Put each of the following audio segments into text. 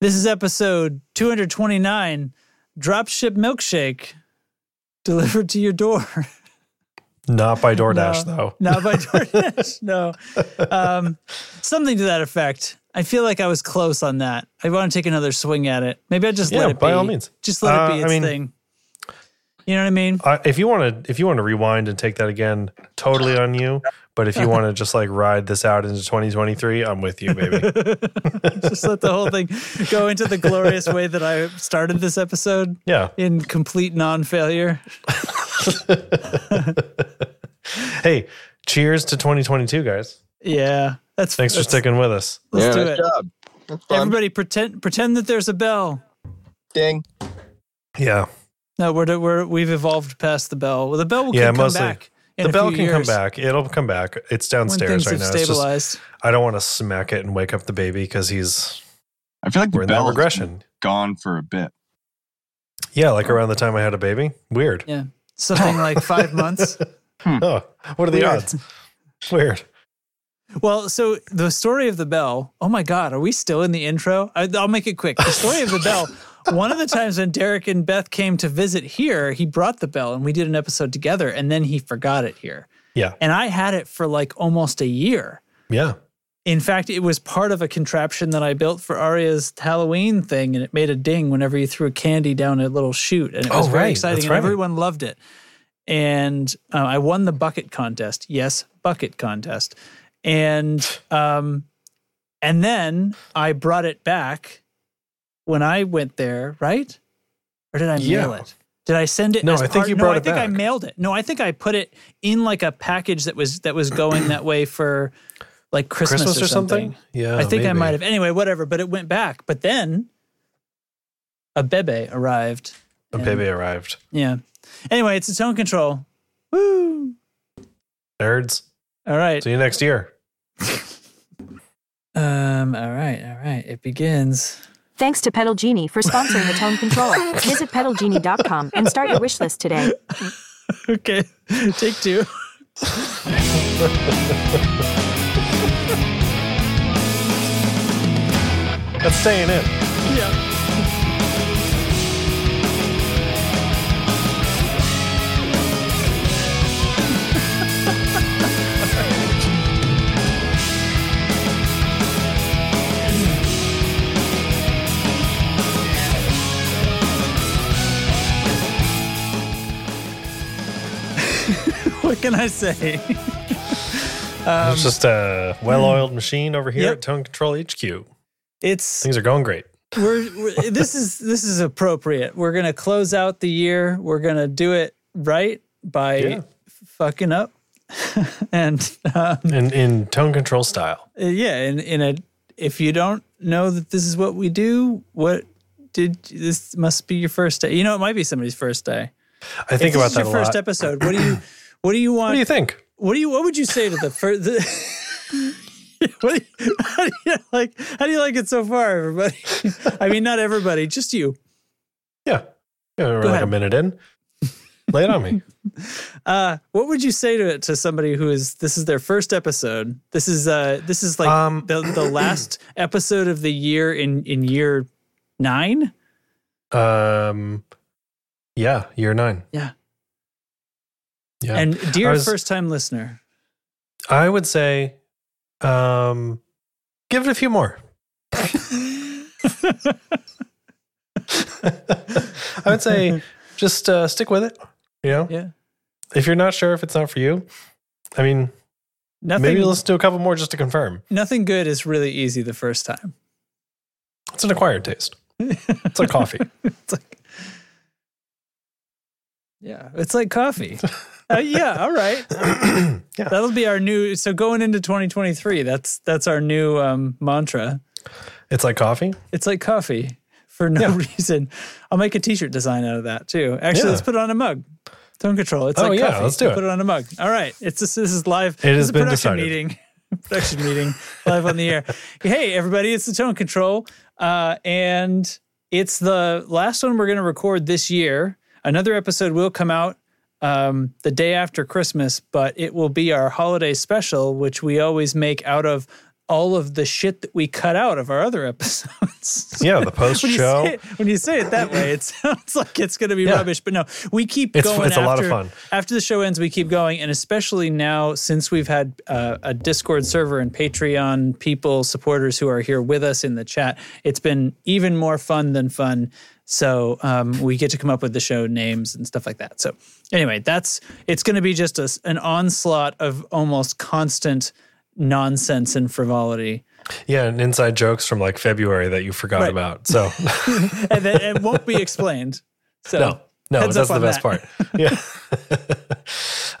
This is episode 229 Dropship Milkshake delivered to your door. Not by DoorDash, No, though. Not by DoorDash. no. Um, something to that effect. I feel like I was close on that. I want to take another swing at it. Maybe I just Yeah, let it be. by all means. Just let it Uh, be I its mean- thing. You know what I mean? Uh, if you want to, if you want to rewind and take that again, totally on you. But if you want to just like ride this out into 2023, I'm with you, baby. just let the whole thing go into the glorious way that I started this episode Yeah. in complete non-failure. Hey, cheers to 2022, guys. Yeah, that's Thanks for sticking with us. Let's yeah, do nice it. job. Everybody pretend pretend that there's a bell. Ding. Yeah. No, we're we're we've evolved past the bell. Well, the bell will Yeah, come mostly. back. in the a bell few can come back. It'll come back. It's downstairs things right have now. It's just, stabilized. I don't want to smack it and wake up the baby because he's I feel like we're the in that bell regression. gone for a bit. Yeah, like around the time I had a baby. Weird. yeah, something like five months. Oh, what are the Weird. odds? Weird. Well, so the story of the bell. Oh my God, are we still in the intro? I, I'll make it quick. The story of the bell. One of the times when Derek and Beth came to visit here, he brought the bell and we did an episode together, and then he forgot it here. Yeah. And I had it for like almost a year. Yeah. In fact, it was part of a contraption that I built for Arya's Halloween thing, and it made a ding whenever you threw a candy down a little chute, and it was Oh, very right. exciting, That's and right. everyone loved it. And uh, I won the bucket contest. Yes, bucket contest, and um, and then I brought it back when I went there, right? Or did I mail Yeah. it? Did I send it? No, I think you no, brought I it think I mailed it. No, I think I put it in like a package that was that was going that way for like Christmas, Christmas or, or something? Yeah. I think I might have. Anyway, whatever. But it went back. But then a bebe arrived. A and- baby arrived. Yeah. Anyway, it's its own control. Woo! Nerds. All right. See you next year. Um. All right. All right. It begins. Thanks to Pedal Genie for sponsoring the tone control. Visit pedalgenie.com and start your wish list today. Okay. Take two. That's staying in. Yeah. Can I say? Um, it's just a well-oiled machine over here Yep. at Tone Control HQ. It's Things are going great. we're, we're this is this is appropriate. We're gonna close out the year. We're gonna do it right by Yeah. fucking up, and um, In in tone control style. yeah, in in a if you don't know that this is what we do, what did this must be your first day? You know, it might be somebody's first day. I think about that your first lot. episode. What do you what do you want? What do you think? What do you? What would you say to the first? The, what do you, how do you like? How do you like it so far, everybody? I mean, not everybody, just you. Yeah. Yeah, we're like ahead. a minute in. Lay it on me. Uh, what would you say to it to somebody who is this is their first episode? This is uh this is like Um, the the last episode of the year in in year nine. Um yeah, year nine. Yeah. Yeah. And dear was- first time listener, I would say um give it a few more. I would say just uh, stick with it. You know, yeah, if you're not sure if it's not for you, I mean, nothing maybe listen to a couple more just to confirm. nothing good is really easy the first time. It's an acquired taste. It's like coffee. It's like yeah, it's like coffee. uh, yeah, all right. yeah. That'll be our new. So going into 2023, that's that's our new um, mantra. It's like coffee. It's like coffee for no Yeah. reason. I'll make a T-shirt design out of that too. Actually, Yeah. let's put it on a mug. Tone control. It's Oh, like yeah, coffee. let's do We'll it. Put it on a mug. All right. It's this. This is live. It has this is a been production decided. meeting. production meeting live on the air. Hey everybody, it's the tone control, uh, and it's the last one we're going to record this year. Another episode will come out um, the day after Christmas, but it will be our holiday special, which we always make out of all of the shit that we cut out of our other episodes. Yeah, the post when show. it, when you say it that way, it sounds like it's going to be Yeah. rubbish. But no, we keep It's- going. it's a after, lot of fun. After the show ends, we keep going, and especially now since we've had uh, a Discord server and Patreon people, supporters who are here with us in the chat, it's been even more fun than fun. So um, we get to come up with the show names and stuff like that. So anyway, that's it's going to be just a an onslaught of almost constant nonsense and frivolity. Yeah, and inside jokes from like February that you forgot Right. about. So and then it won't be explained. So no, no, that's the best that. part. Yeah.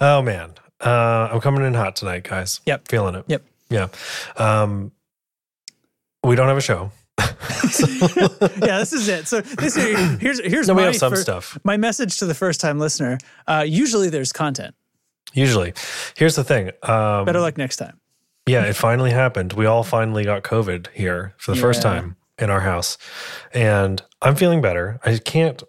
oh man, uh, I'm coming in hot tonight, guys. Yep. feeling it. Yep. Yeah. Um, we don't have a show. yeah, this is it. So this is, here's here's No, my some fir- stuff. My message to the first time listener: uh, usually there's content. Usually, here's the thing. Um, Better luck next time. Yeah, it finally happened. We all finally got COVID here for the first time in our house. And I'm feeling better. I can't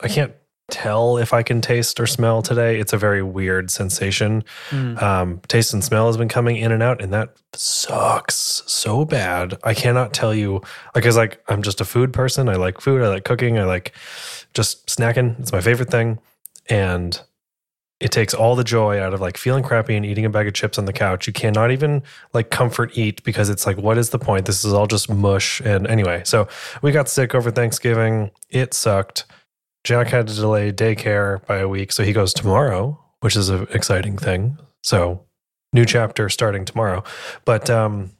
I can't tell if I can taste or smell today. It's a very weird sensation. Hmm. Um, taste and smell has been coming in and out, and that sucks so bad. I cannot tell you was like, I'm just a food person. I like food, I like cooking, I like just snacking. It's my favorite thing. And it takes all the joy out of like feeling crappy and eating a bag of chips on the couch. You cannot even like comfort eat because it's like, what is the point? This is all just mush. And anyway, so we got sick over Thanksgiving. It sucked. Jack had to delay daycare by a week. So he goes tomorrow, which is an exciting thing. So new chapter starting tomorrow. But um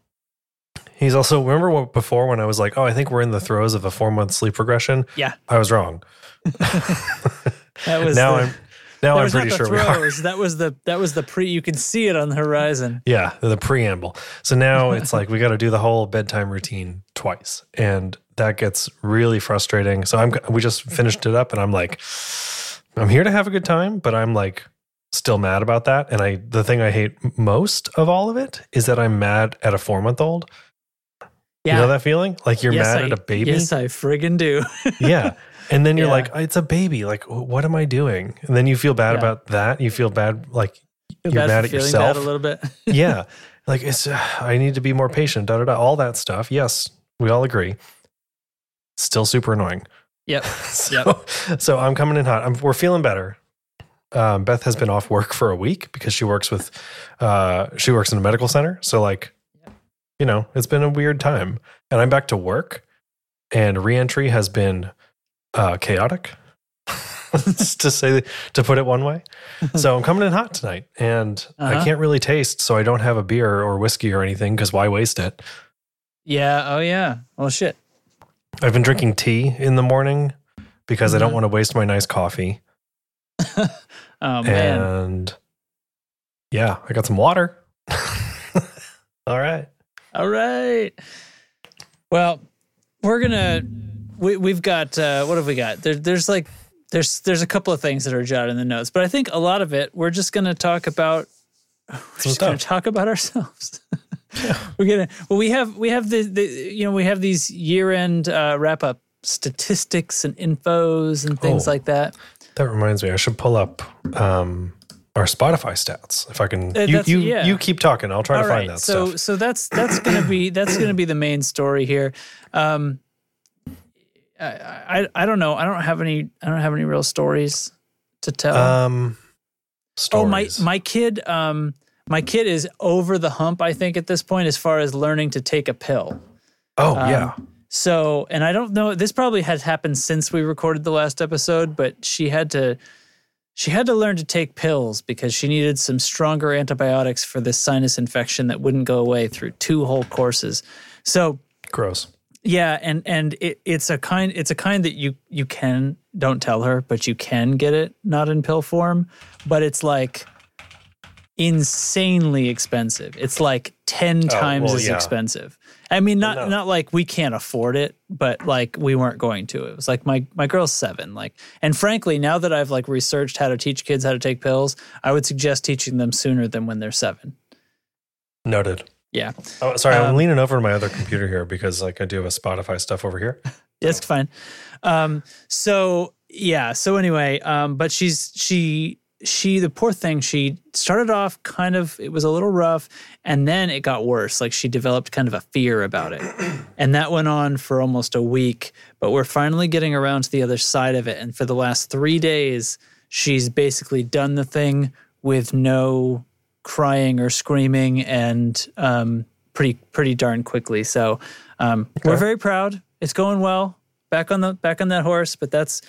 he's also remember what before when I was like, oh, I think we're in the throes of a four month sleep regression. Yeah, I was wrong. that was now the, I'm now that I'm pretty sure we are. That was the that was the pre. You can see it on the horizon. Yeah, the preamble. So now it's like we got to do the whole bedtime routine twice, and that gets really frustrating. So I'm we just finished it up, and I'm like, I'm here to have a good time, but I'm like still mad about that. And I the thing I hate most of all of it is that I'm mad at a four month old. Yeah, You know that feeling? Like you're Yes, mad I- at a baby. Yes, I friggin' do. yeah. And then you're Yeah. like, it's a baby. Like, what am I doing? And then you feel bad Yeah. about that. You feel bad, like you're bad mad at yourself. a little bit. yeah like it's uh, i need to be more patient da da da all that stuff yes we all agree still super annoying Yep. so, so i'm coming in hot I'm, we're feeling better um, beth has been off work for a week because she works with uh, she works in a medical center so like you know it's been a weird time and i'm back to work and reentry has been uh, chaotic to say to put it one way so i'm coming in hot tonight and i Uh-huh. can't really taste so i don't have a beer or whiskey or anything because why waste it Yeah. Oh yeah. Well, shit. i've been drinking tea in the morning because i don't Mhm. want to waste my nice coffee Oh man. and yeah i got some water all right All right. Well, we're gonna. We, we've got. Uh, what have we got? There, there's like. There's there's a couple of things that are jotted in the notes, but I think a lot of it we're just gonna talk about. We're just gonna talk about ourselves. yeah. we're gonna. Well, we have we have the, the you know we have these year end uh, wrap up statistics and infos and things Oh. like that. that reminds me i should pull up um our spotify stats if i can Uh, you you, yeah. you keep talking i'll try All to find that so stuff so that's that's gonna be that's gonna be the main story here. Um, I, I I don't know. I don't have any. I don't have any real stories to tell. um oh my my kid. Um, my kid is over the hump. I think at this point, as far as learning to take a pill. oh um, yeah So, and I don't know. This probably has happened since we recorded the last episode, but she had to. She had to learn to take pills because she needed some stronger antibiotics for this sinus infection that wouldn't go away through two whole courses. So, gross yeah, and and it, it's a kind it's a kind that you you can don't tell her, but you can get it not in pill form, but it's like insanely expensive. It's like 10 times Oh, well, as yeah. expensive. I mean not No. not like we can't afford it, but like we weren't going to. It was like my my girl's 7 like and frankly, now that I've like researched how to teach kids how to take pills, I would suggest teaching them sooner than when they're 7. noted Yeah. oh sorry i'm Um, leaning over to my other computer here because like i do have a spotify stuff over here it's fine. Um, so yeah. So anyway, um, but she's she she the poor thing she started off kind of it was a little rough and then it got worse like she developed kind of a fear about it and that went on for almost a week but we're finally getting around to the other side of it and for the last 3 days she's basically done the thing with no crying or screaming and um pretty pretty darn quickly so um we're very proud it's going well back on the back on that horse but that's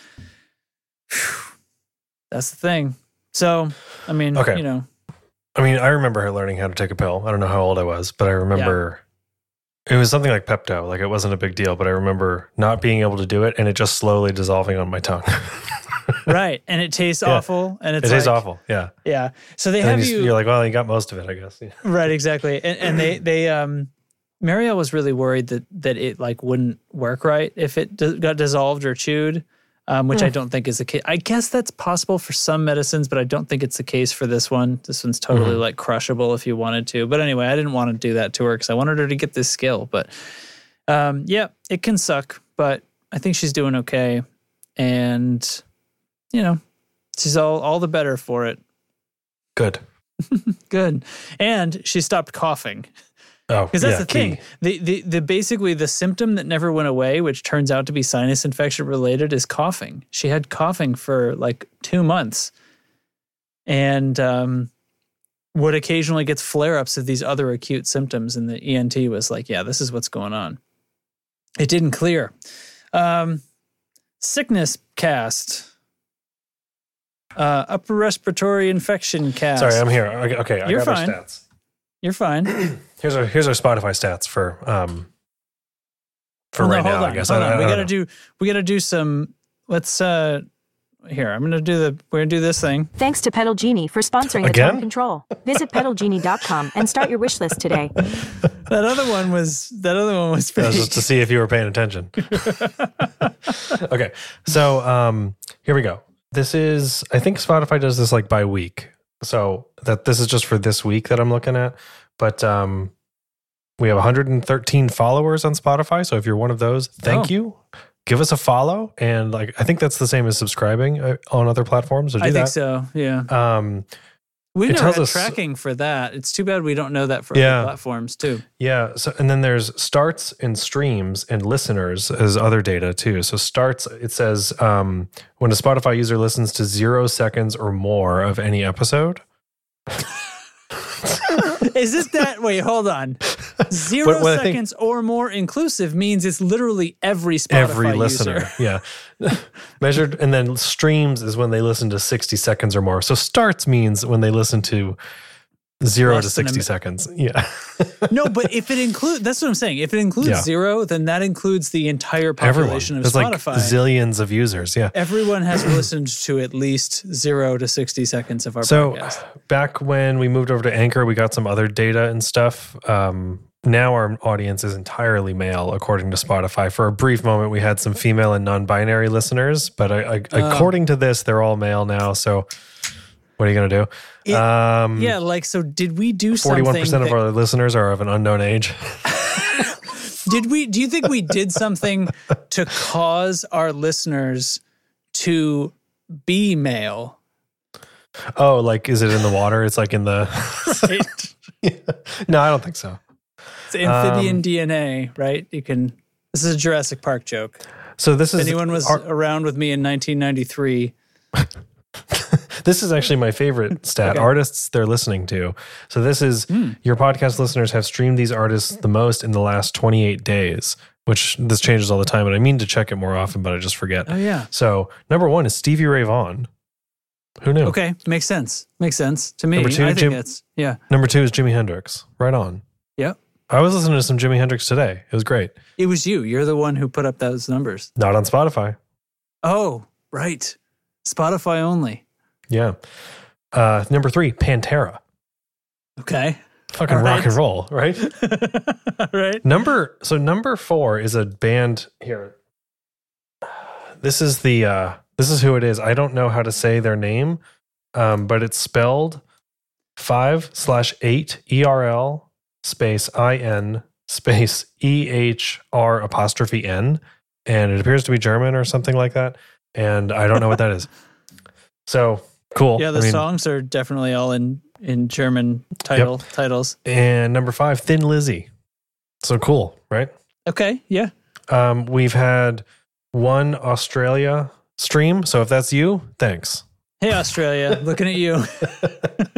that's the thing so i mean Okay. you know I mean, I remember her learning how to take a pill. I don't know how old I was, but I remember it was something like Pepto. Like it wasn't a big deal, but I remember not being able to do it and it just slowly dissolving on my tongue. right and it tastes Yeah. awful and it it's is like- awful. Yeah. yeah so they And have you, you you're like, well, you got most of it, I guess. Yeah. right exactly and, and they they um marielle was really worried that that it like wouldn't work right if it d- got dissolved or chewed um, which I don't think is the case. I guess that's possible for some medicines, but I don't think it's the case for this one. This one's totally like crushable if you wanted to. But anyway, I didn't want to do that to her because I wanted her to get this skill. But um, yeah, it can suck, but I think she's doing okay, and you know, she's all all the better for it. Good. Good, and she stopped coughing. Oh, Because that's yeah, the thing. key. The, the the basically the symptom that never went away, which turns out to be sinus infection related, is coughing. She had coughing for like two months, and um, would occasionally gets flare ups of these other acute symptoms. And the ENT was like, "Yeah, this is what's going on." It didn't clear. Um, sickness cast. Uh, upper respiratory infection cast. Sorry, I'm here. Okay, okay I You're got fine. our stats. You're fine. Here's our here's our Spotify stats for um for Well, no, right hold now. on, I guess hold I, on. I we gotta know. do we gotta do some let's uh here, I'm gonna do the we're gonna do this thing. Thanks to Pedal Genie for sponsoring the Again? Tone Control. Visit pedalgenie.com and start your wish list today. That other one was that other one was That was just to see if you were paying attention. okay. So um here we go. This is I think Spotify does this like by week. So that this is just for this week that I'm looking at. But um we have 113 followers on Spotify. So if you're one of those, thank Oh. you. Give us a follow. And like I think that's the same as subscribing uh, on other platforms. So do I think so. Yeah. Um We It never had us- tracking for that. It's too bad we don't know that for Yeah. other platforms too. Yeah. So, and then there's starts and streams and listeners as other data too. So, starts, it says um, when a Spotify user listens to zero seconds or more of any episode. Is this that wait, hold on. Zero What- what think- seconds or more inclusive means it's literally every Spotify every listener. user. Yeah. Measured. And then streams is when they listen to 60 seconds or more. So, starts means when they listen to zero Less to 60 seconds. Yeah. No, but if it includes that's what I'm saying. If it includes Yeah. zero, then that includes the entire Everyone. population of There's like Spotify. zillions of users. Yeah. Everyone has listened to at least zero to 60 seconds of our So podcast. back when we moved over to Anchor, we got some other data and stuff. Um, now our audience is entirely male, according to Spotify. For a brief moment, we had some female and non-binary listeners, but I, I, Oh. according to this, they're all male now. So what are you going to do? It- um, Yeah, like, so did we do Forty-one something? percent of our listeners are of an unknown age. did we, do you think we did something to cause our listeners to be male? Oh, like is it in the water? It's like in the. no, I don't think so. It's amphibian Um, DNA, right? You can, this is a Jurassic Park joke. So this If is anyone was our- around with me in 1993, This is actually my favorite stat. Okay. Artists they're listening to. So this is Hmm. your podcast listeners have streamed these artists the most in the last 28 days, which this changes all the time. And I mean to check it more often, but I just forget. oh yeah. So number one is Stevie Ray Vaughan. Who knew? Okay, makes sense. Makes sense to me. Number two, I think Jim- that's, yeah. Number two is Jimi Hendrix. Right on. Yep. I was listening to some Jimi Hendrix today. It was great. It was you. You're the one who put up those numbers. Not on Spotify. Oh, right. Spotify only. Yeah. Uh, number three, Pantera. Okay. Fucking All rock and roll, right? right. Number so number four is a band here. This is the uh this is who it is. I don't know how to say their name, um, but it's spelled five slash eight ERL space I N space E H R apostrophe N. And it appears to be German or something like that. And I don't know what that is. So Cool. Yeah, the I mean, songs are definitely all in in German title titles. And number five, Thin Lizzy. So cool, right? Okay, yeah. Um, we've had one Australia stream. So if that's you, thanks. Hey Australia, looking at you.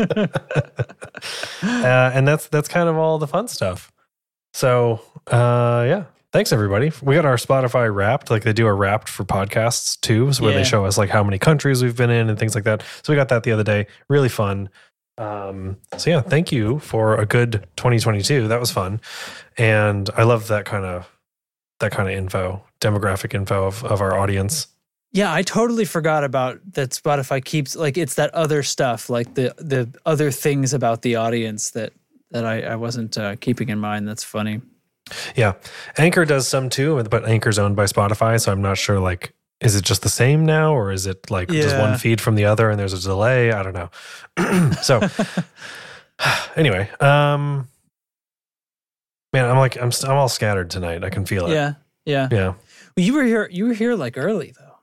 uh, and that's that's kind of all the fun stuff. So uh, yeah, thanks everybody. We got our Spotify Wrapped, like they do a Wrapped for podcasts too, so where Yeah. they show us like how many countries we've been in and things like that. So we got that the other day. Really fun. Um, so yeah, thank you for a good 2022. That was fun, and I love that kind of that kind of info, demographic info of of our audience. Yeah, I totally forgot about that Spotify keeps like it's that other stuff, like the the other things about the audience that that I, I wasn't uh, keeping in mind. That's funny. Yeah. Anchor does some too, but Anchor's owned by Spotify. So I'm not sure, like, is it just the same now or is it like just Yeah. one feed from the other and there's a delay? I don't know. so anyway, um, man, I'm like, I'm, I'm all scattered tonight. I can feel it. Yeah, yeah. Yeah. Well, you were here. You were here like early though.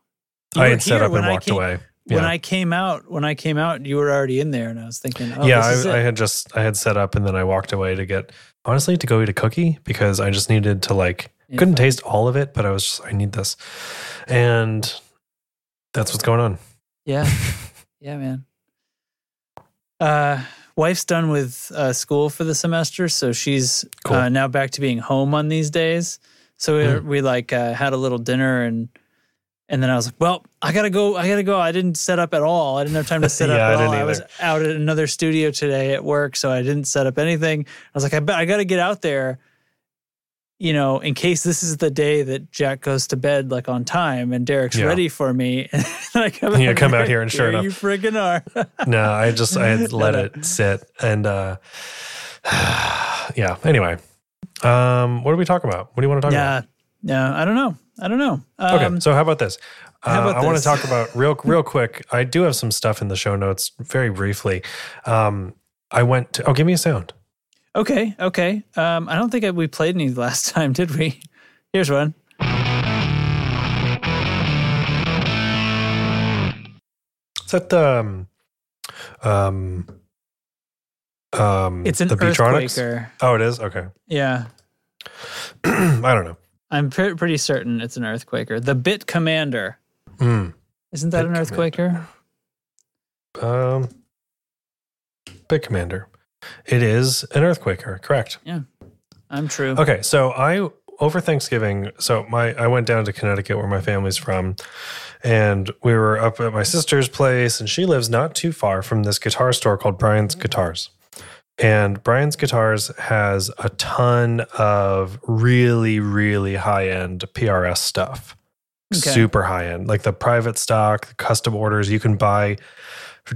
You I had set up and walked came- away. When I came out, when I came out, you were already in there, and I was thinking, oh, yeah, this is I, I had just, I had set up and then I walked away to get, honestly, to go eat a cookie because I just needed to like, Yeah, couldn't taste all of it, but I was just, I need this. And that's what's going on. Yeah, yeah, man. Uh, wife's done with uh, school for the semester, so she's Cool. uh, now back to being home on these days. So we, Mm. we like uh, had a little dinner and and then I was like, well, I gotta go. I gotta go. I didn't set up at all. I didn't have time to set Yeah, up I at all. didn't I was out at another studio today at work, so I didn't set up anything. I was like, I bet I gotta get out there. You know, in case this is the day that Jack goes to bed like on time and Derek's Yeah. ready for me, and I come, Yeah, come out here and sure enough. you friggin' are. no, I just I had let it sit and uh yeah. Anyway. Um what do we talk about? What do you want to talk about? yeah, yeah. I don't know. I don't know. Um, Okay, so how about this? how Uh, about I want to talk about real real quick. I do have some stuff in the show notes very briefly. Um I went to, oh give me a sound. Okay, okay. Um, I don't think we played any last time, did we? Here's one. Is that um um um It's an the Beetronics? Oh it is? Okay. Yeah, I don't know. I'm pre- pretty certain it's an earthquaker. The Bit Commander. Mm. Isn't that Bit an earthquaker? Um, Bit Commander. It is an earthquaker, correct? Yeah, I'm true. Okay, so I over Thanksgiving, so my I went down to Connecticut where my family's from, and we were up at my sister's place, and she lives not too far from this guitar store called Brian's Guitars. And Brian's Guitars has a ton of really, really high end PRS stuff. Okay. Super high end, like the private stock, the custom orders you can buy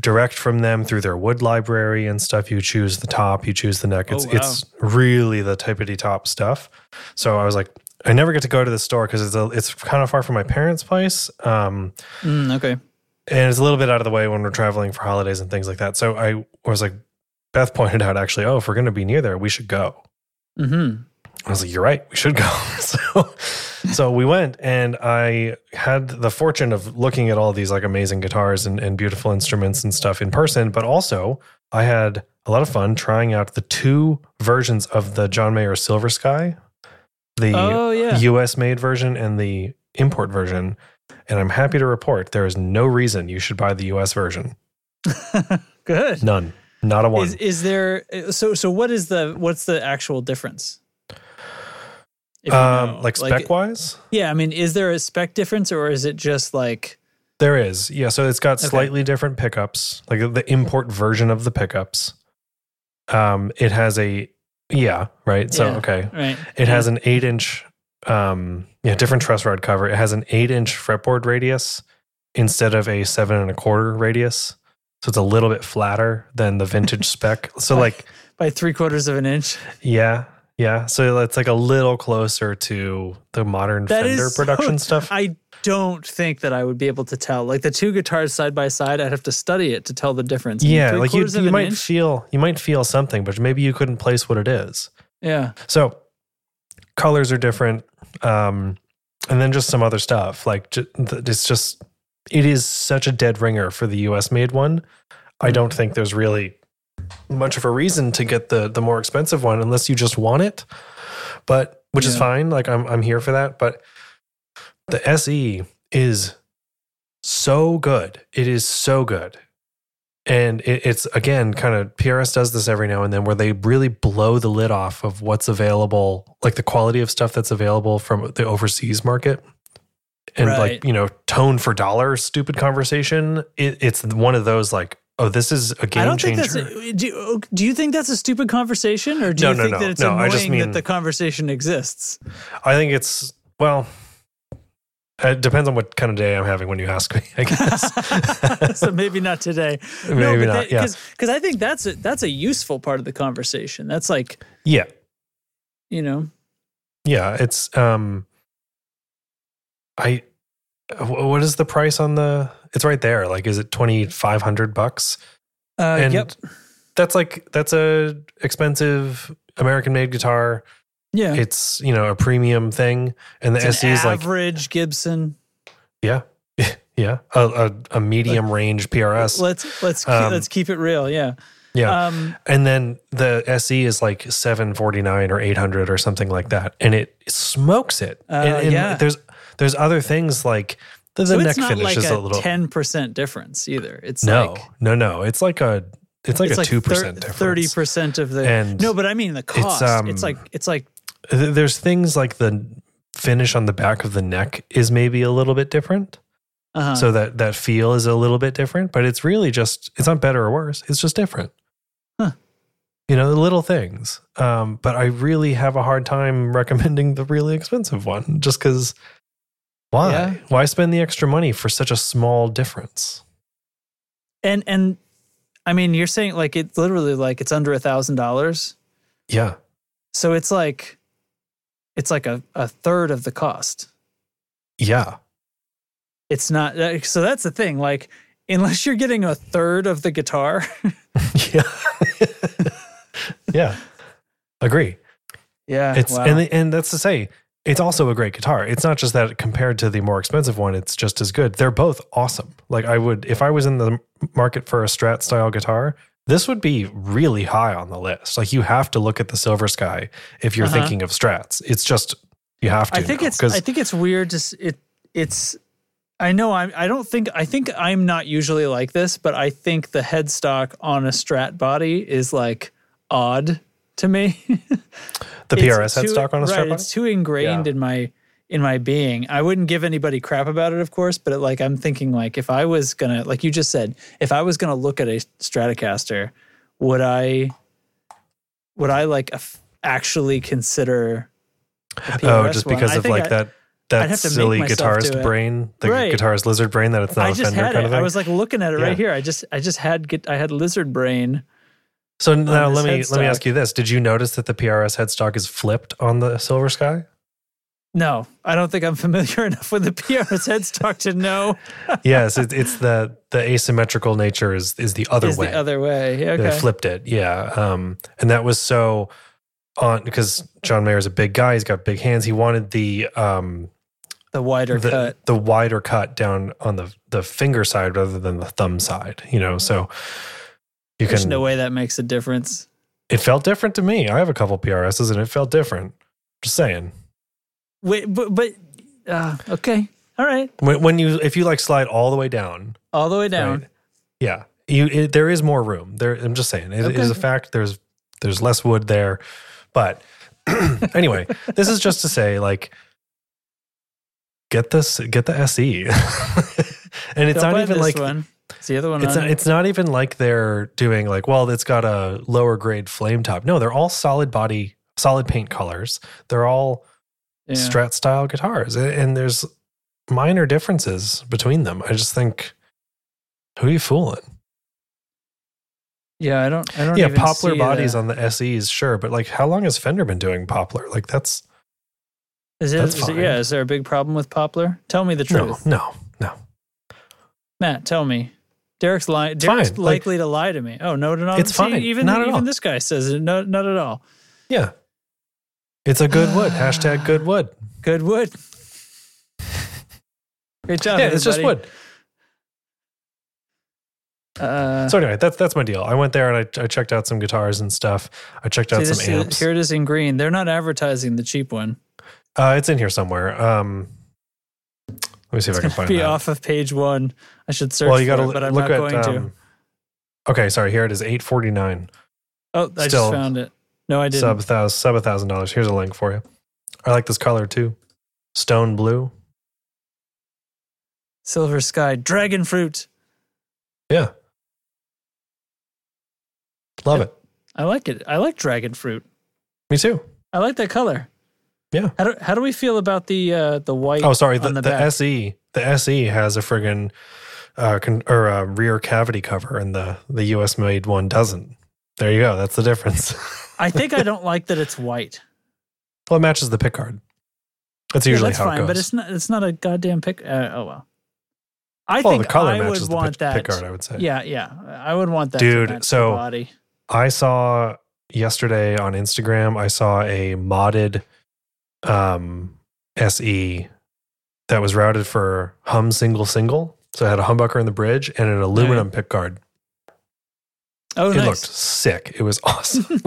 direct from them through their wood library and stuff. You choose the top, you choose the neck. It's Oh, wow. it's really the typity top stuff. So I was like, I never get to go to the store because it's a, it's kind of far from my parents' place. Um, Mm, okay. and it's a little bit out of the way when we're traveling for holidays and things like that. So I was like, Beth pointed out actually, oh, if we're going to be near there, we should go. Mm-hmm. I was like, you're right, we should go. so, so we went, and I had the fortune of looking at all these like amazing guitars and, and beautiful instruments and stuff in person, but also I had a lot of fun trying out the two versions of the John Mayer Silver Sky, the Oh yeah. US made version and the import version. And I'm happy to report there is no reason you should buy the US version. Good. None. Not a one. Is is there so so what is the what's the actual difference? Um, know. like spec wise? Yeah, I mean, is there a spec difference or is it just like There is. Yeah. So it's got Okay. slightly different pickups, like the import version of the pickups. Um, it has a, yeah, right. So, Yeah. okay. right? It has an eight inch, um, yeah, different truss rod cover. It has an eight inch fretboard radius instead of a seven and a quarter radius. So it's a little bit flatter than the vintage spec. So, like, by three quarters of an inch. yeah. Yeah. So it's like a little closer to the modern That Fender is so- production stuff. I don't think that I would be able to tell. Like the two guitars side by side, I'd have to study it to tell the difference. Yeah. Like you, you might inch? feel, you might feel something, but maybe you couldn't place what it is. Yeah. So colors are different. Um, and then just some other stuff like it's just it is such a dead ringer for the US made one. I Mm-hmm. don't think there's really much of a reason to get the the more expensive one unless you just want it. But which is fine. Like I'm I'm here for that. But the SE is so good. It is so good. And it, it's again kind of PRS does this every now and then where they really blow the lid off of what's available, like the quality of stuff that's available from the overseas market. And like, you know, tone for dollar stupid conversation. It, it's one of those like, oh, this is a game I don't changer. think that's. A, do, you- do you think that's a stupid conversation, or do No, you no, think no. that it's No, I annoying mean- that the conversation exists? I think it's well. It depends on what kind of day I'm having when you ask me. I guess. so maybe not today. Maybe not, yeah. Because I think that's a, that's a useful part of the conversation. That's like yeah, you know. yeah. It's um. I. What is the price on the? It's right there. Like, is it twenty five hundred bucks? Uh, and yep. that's like that's a expensive American made guitar. Yeah. It's you know a premium thing, and the It's SE is like average Gibson. yeah, yeah, a, a, a medium range PRS. Let's let's keep, Um, let's keep it real. Yeah. Yeah. Um, And then the SE is like 749 or 800 or something like that. And it smokes it. Uh, and, and yeah. there's there's other things like the, the so neck finish like is a a little ten percent difference either. It's No, like no, no. It's like a it's like it's a 2% difference. Thirty percent of the And no, but I mean the cost. It's, um, like it's like Th- There's things like the finish on the back of the neck is maybe a little bit different. uh So that that feel is a little bit different, but it's really just it's not better or worse. It's just different. Huh. You know, the little things. Um, but I really have a hard time recommending the really expensive one just because why? Yeah. Why spend the extra money for such a small difference? and and I mean you're saying like it's literally like it's under a thousand dollars. Yeah. So it's like it's like a, a third of the cost. Yeah. It's not uh, so that's the thing. Like unless you're getting a third of the guitar, yeah. yeah. Agree. yeah, It's wow. and and that's to say, it's also a great guitar. It's not just that compared to the more expensive one, it's just as good. They're both awesome. Like I would, if I was in the market for a Strat style guitar, this would be really high on the list. Like you have to look at the Silver Sky if you're Uh-huh. thinking of Strats. It's just you have to. I think now, it's I think it's weird to it it's I know I'm I don't think I think I'm not usually like this, but I think the headstock on a Strat body is like odd to me. the PRS too- headstock on a right, Strat—it's too ingrained Yeah. in my in my being. I wouldn't give anybody crap about it, of course, but it, like I'm thinking like if I was gonna like you just said, if I was gonna look at a Stratocaster, would I would I like actually consider Oh, just because I of like I- that that have to make silly guitarist brain, the Right. guitarist lizard brain that it's not I a just Fender had kind it. of thing. I was like looking at it Yeah. right here. I just I just had get I had lizard brain. So now let me let me ask you this: Did you notice that the PRS headstock is flipped on the Silver Sky? No, I don't think I'm familiar enough with the PRS headstock to know yes, it, it's the the asymmetrical nature is is the other is way. the other way. Yeah, They flipped it, yeah. Um, and that was so on because John Mayer is a big guy. He's got big hands. He wanted the um the wider the, cut. the wider cut down on the the finger side rather than the thumb side. You know, so you There's can. no way that makes a difference. It felt different to me. I have a couple PRSs and it felt different. Just saying. Wait, but but uh, okay, all right, When, when you if you like slide all the way down, all the way down. Right. Yeah, you it, there is more room. There, I'm just saying, it, it is a fact. There's there's less wood there, but anyway, this is just to say, like, get this, get the SE, and it's Don't not even like one. It's the other one. it's on not, it's not even like they're doing like, well, it's got a lower grade flame top. No, they're all solid body, solid paint colors. They're all Yeah. Strat style guitars, and there's minor differences between them. I just think, who are you fooling? Yeah, I don't. I don't. yeah, poplar bodies the- on the SEs, sure, but like, how long has Fender been doing poplar? Like, that's Is, it, that's is it- yeah, is there a big problem with poplar? Tell me the truth. no, no, no. Matt. Tell me. Derek's lying. Derek's fine, like- likely to lie to me. Oh no, no, no. It's See, fine. Even Not at even all. this guy says it. No, not at all. Yeah, it's a good wood. Hashtag good wood. Good wood. Great job. yeah, it's just wood. Uh, So anyway, that's that's my deal. I went there and I, I checked out some guitars and stuff. I checked out some this- amps. here it is in green. They're not advertising the cheap one. Uh, it's in here somewhere. Um, let me see if I can find Be that. off of page one. I should search well, you got to it, but I'm look not at. going to. um, okay, sorry. Here it is. Eight forty nine. Oh, I still just found it. No, I didn't. Sub thousand sub a thousand dollars. Here's a link for you. I like this color too. Stone blue. Silver sky, dragon fruit. Yeah. Love it. I like it. I like dragon fruit. Me too. I like that color. Yeah. How do how do we feel about the uh, the white? Oh, sorry. The, the, the? SE, the SE has a friggin' uh, con- or uh, rear cavity cover, and the the US made one doesn't. There you go. That's the difference. I think I don't like that it's white. well, it matches the pick card. That's Yeah, usually that's how fine, it goes. but it's not. It's not a goddamn pick. Uh, oh well. I well, think the color I matches would the want pick, that. pick card. I would say. Yeah, yeah. I would want that, Dude, so- the body. I saw yesterday on Instagram. I saw a modded um, SE that was routed for hum single single. So it had a humbucker in the bridge and an aluminum pick guard. Oh, it nice. looked sick. It was awesome.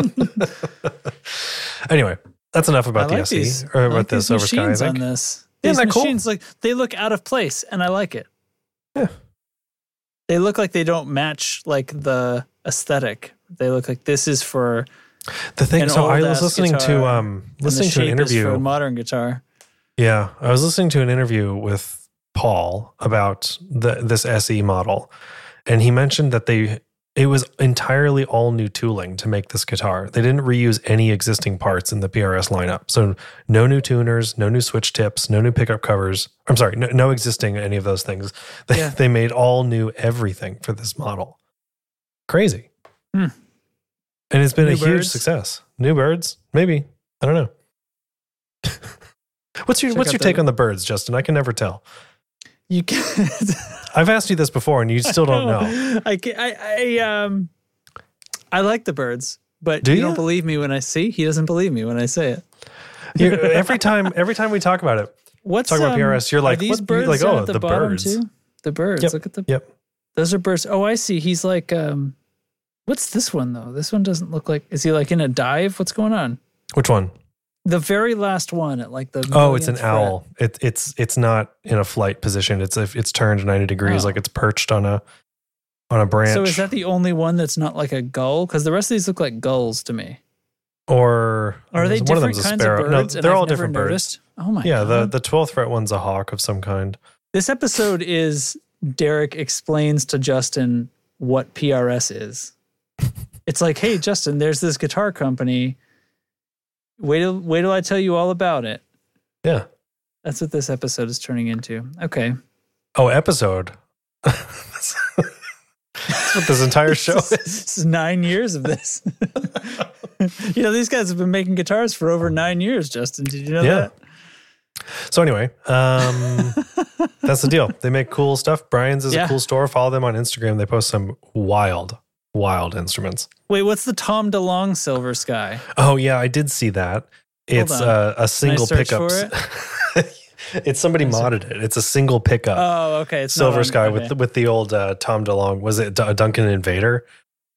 anyway, that's enough about the SE these, or about like the these Silver Sky. I on this. Isn't These that cool? machines like they look out of place, and I like it. Yeah. They look like they don't match like the aesthetic. They look like this is for The thing, so I was listening to um listening to an shape is for interview. modern guitar. Yeah, I was listening to an interview with Paul about the this SE model, and he mentioned that they it was entirely all new tooling to make this guitar. They didn't reuse any existing parts in the PRS lineup, so no new tuners, no new switch tips, no new pickup covers. I'm sorry, no, no existing any of those things. They Yeah. they made all new everything for this model. Crazy, Hmm. And it's been New a huge success. New birds, maybe I don't know. What's your Check What's your the- take on the birds, Justin? I can never tell. You can't. I've asked you this before, and you still don't know. I can, I I um I like the birds, but Do you, ya? don't believe me when I see. He doesn't believe me when I say it. You- every time, every time we talk about it, What's Talk about um, PRS, you're like, these what- you're birds like, oh, at the, the birds. too? The birds. Yep. Look at the. Yep. Those are birds. Oh, I see. He's like um. What's this one though? This one doesn't look like. Is he like in a dive? What's going on? which one? The very last one at like the. Oh, it's an fret. owl. It, it's it's not in a flight position. It's if it's turned ninety degrees, Oh. like it's perched on a on a branch. So is that the only one that's not like a gull? Because the rest of these look like gulls to me. or Are they one of different them's a kinds sparrow. of birds? No, they're I've all never different noticed? Oh my birds. Yeah, the god! the twelfth fret one's a hawk of some kind. this episode is Derek explains to Justin what PRS is. It's like, hey, Justin, there's this guitar company. Wait till wait till I tell you all about it. Yeah. That's what this episode is turning into. Okay. Oh, episode. That's what this entire show this, is. this is nine years of this. you know, these guys have been making guitars for over nine years, Justin. Did you know Yeah. that? So anyway, um, that's the deal. They make cool stuff. Brian's is Yeah. a cool store. Follow them on Instagram. They post some wild, wild instruments. Wait, what's the Tom DeLonge Silver Sky? Oh yeah, I did see that. It's uh, a single pickup. it's somebody modded it. It's a single pickup. Oh, okay. It's Silver on- Sky okay. with the, with the old uh, Tom DeLonge. Was it a Duncan Invader?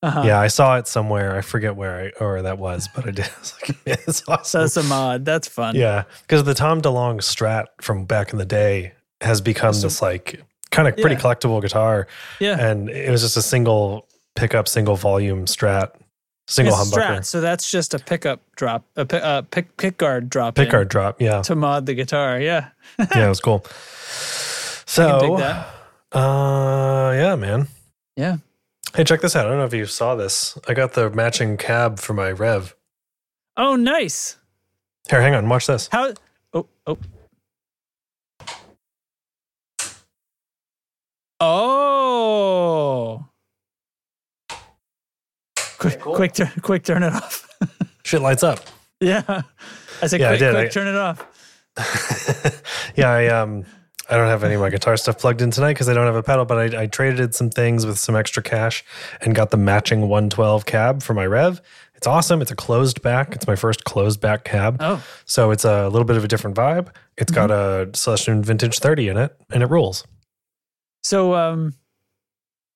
Uh-huh. Yeah, I saw it somewhere. I forget where I or that was, but I did. I was like, it's So awesome. that's a mod. That's fun. Yeah, because the Tom DeLonge Strat from back in the day has become So- this like kind of pretty Yeah. collectible guitar, Yeah. and it was just a single pickup, single volume Strat, single It's humbucker, Strat, so that's just a pickup drop, a pick, uh, pick, pick guard drop in pickguard drop. Yeah, to mod the guitar. Yeah. yeah, it was cool. So, uh, yeah, man. Yeah. Hey, check this out. I don't know if you saw this. I got the matching cab for my Rev. Oh, nice. Here, hang on. Watch this. How? Oh, oh. Oh. Quick, quick, turn, quick, turn it off. Shit lights up. yeah. I said, Yeah, I quick, did. quick, I- turn it off. yeah, I um I don't have any of my guitar stuff plugged in tonight because I don't have a pedal, but I, I traded some things with some extra cash and got the matching 112 cab for my Rev. It's awesome. It's a closed back. It's my first closed back cab. Oh, So it's a little bit of a different vibe. It's got a Celestion Vintage 30 in it and it rules. so um,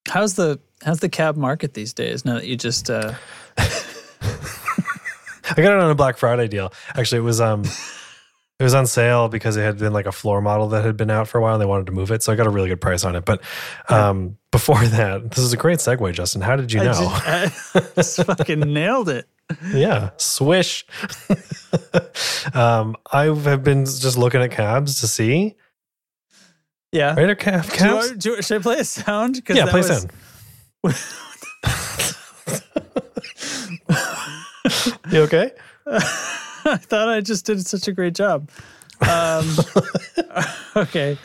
how's the how's the cab market these days? Now that you just uh, I got it on a Black Friday deal. Actually, it was um, it was on sale because it had been like a floor model that had been out for a while. and They wanted to move it, so I got a really good price on it. But um, before that, this is a great segue, Justin. How did you I know? just, I just fucking nailed it. yeah, swish. um, I have been just looking at cabs to see. Yeah. Right, cab, Do cabs? I- do- should I play a sound? yeah, that play was- sound. You okay? I thought I just did such a great job. Um, okay.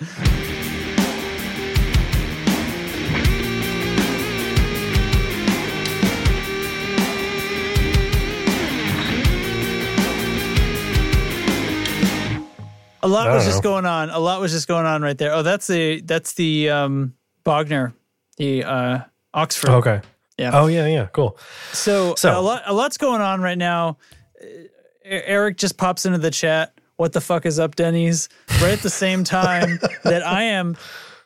A lot was don't just know. going on. A lot was just going on right there. Oh, that's the that's the um, Bogner, the uh, Oxford. Okay. Yeah. Oh yeah, yeah, cool. So, So- a lot, a lot's going on right now. Eric just pops into the chat. What the fuck is up, Denny's? Right at the same time that I am,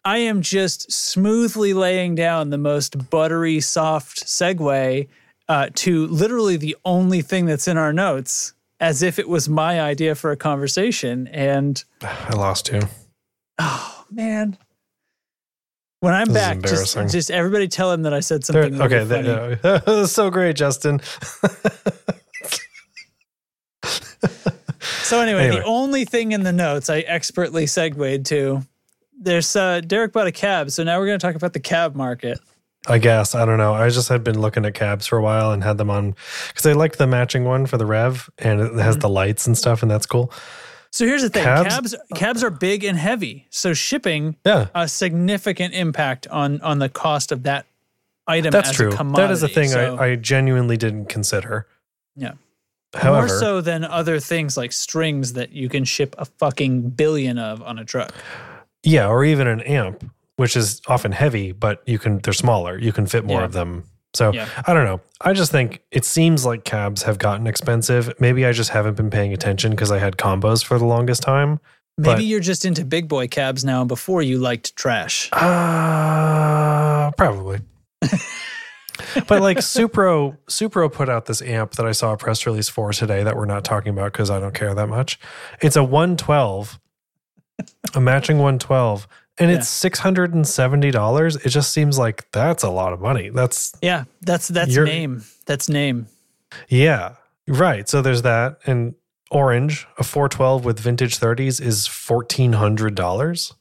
I am just smoothly laying down the most buttery, soft segue uh, to literally the only thing that's in our notes, as if it was my idea for a conversation. And I lost you. oh man, when I'm This back, just, just everybody tell him that I said something. okay, funny. there- that was so great, Justin. So anyway, Anyway. the only thing in the notes I expertly segued to, there's uh, Derek bought a cab, so now we're going to talk about the cab market. I guess I don't know. I just had been looking at cabs for a while and had them on because I liked the matching one for the Rev, and it has Mm-hmm. the lights and stuff, and that's cool. So here's the thing: Cabs- cabs cabs are big and heavy, so shipping Yeah, a significant impact on on the cost of that item. that's as true. A commodity. That is a thing So, I, I genuinely didn't consider. yeah. However, More so than other things like strings that you can ship a fucking billion of on a truck. yeah, or even an amp, which is often heavy, but you can they're smaller. You can fit more Yeah. of them. So Yeah. I don't know. I just think it seems like cabs have gotten expensive. Maybe I just haven't been paying attention because I had combos for the longest time. Maybe But- you're just into big boy cabs now. Before you liked trash. Uh, probably. but like Supro, Supro put out this amp that I saw a press release for today that we're not talking about because I don't care that much. It's a 112, a matching 112, and Yeah. it's six hundred and seventy dollars. It just seems like that's a lot of money. That's Yeah, that's that's You're- name. That's name. yeah, right. So there's that, and orange, a 412 with vintage 30s is fourteen hundred dollars.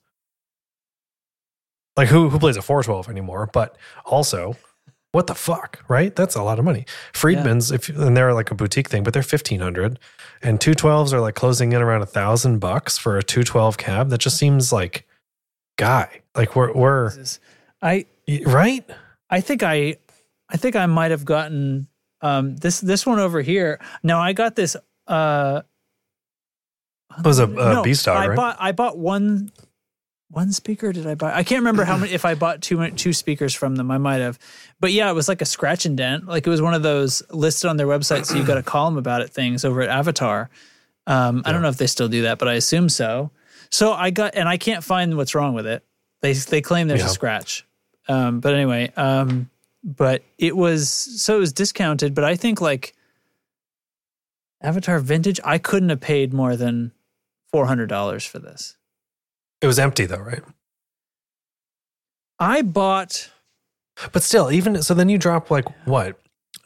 Like who who plays a 412 anymore? But also, what the fuck, right? That's a lot of money. Friedman's, if and they're like a boutique thing, but they're fifteen hundred, and two twelves are like closing in around a thousand bucks for a two twelve cab. That just seems like, guy, like we're we're I right. I think I I think I might have gotten um this this one over here. Now I got this uh It was a, a no, B stock, I right? bought I bought one one speaker did I buy? I can't remember how many if I bought two two speakers from them. I might have. But yeah, it was like a scratch and dent. Like it was one of those listed on their website so you got to call them about it things over at Avatar. Um I don't know if they still do that, but I assume so. So I got and I can't find what's wrong with it. They they claim there's Yeah. a scratch. Um but anyway, um but it was so it was discounted, but I think like Avatar Vintage, I couldn't have paid more than four hundred dollars for this. it was empty though, right? I bought But still, even so, then you drop like what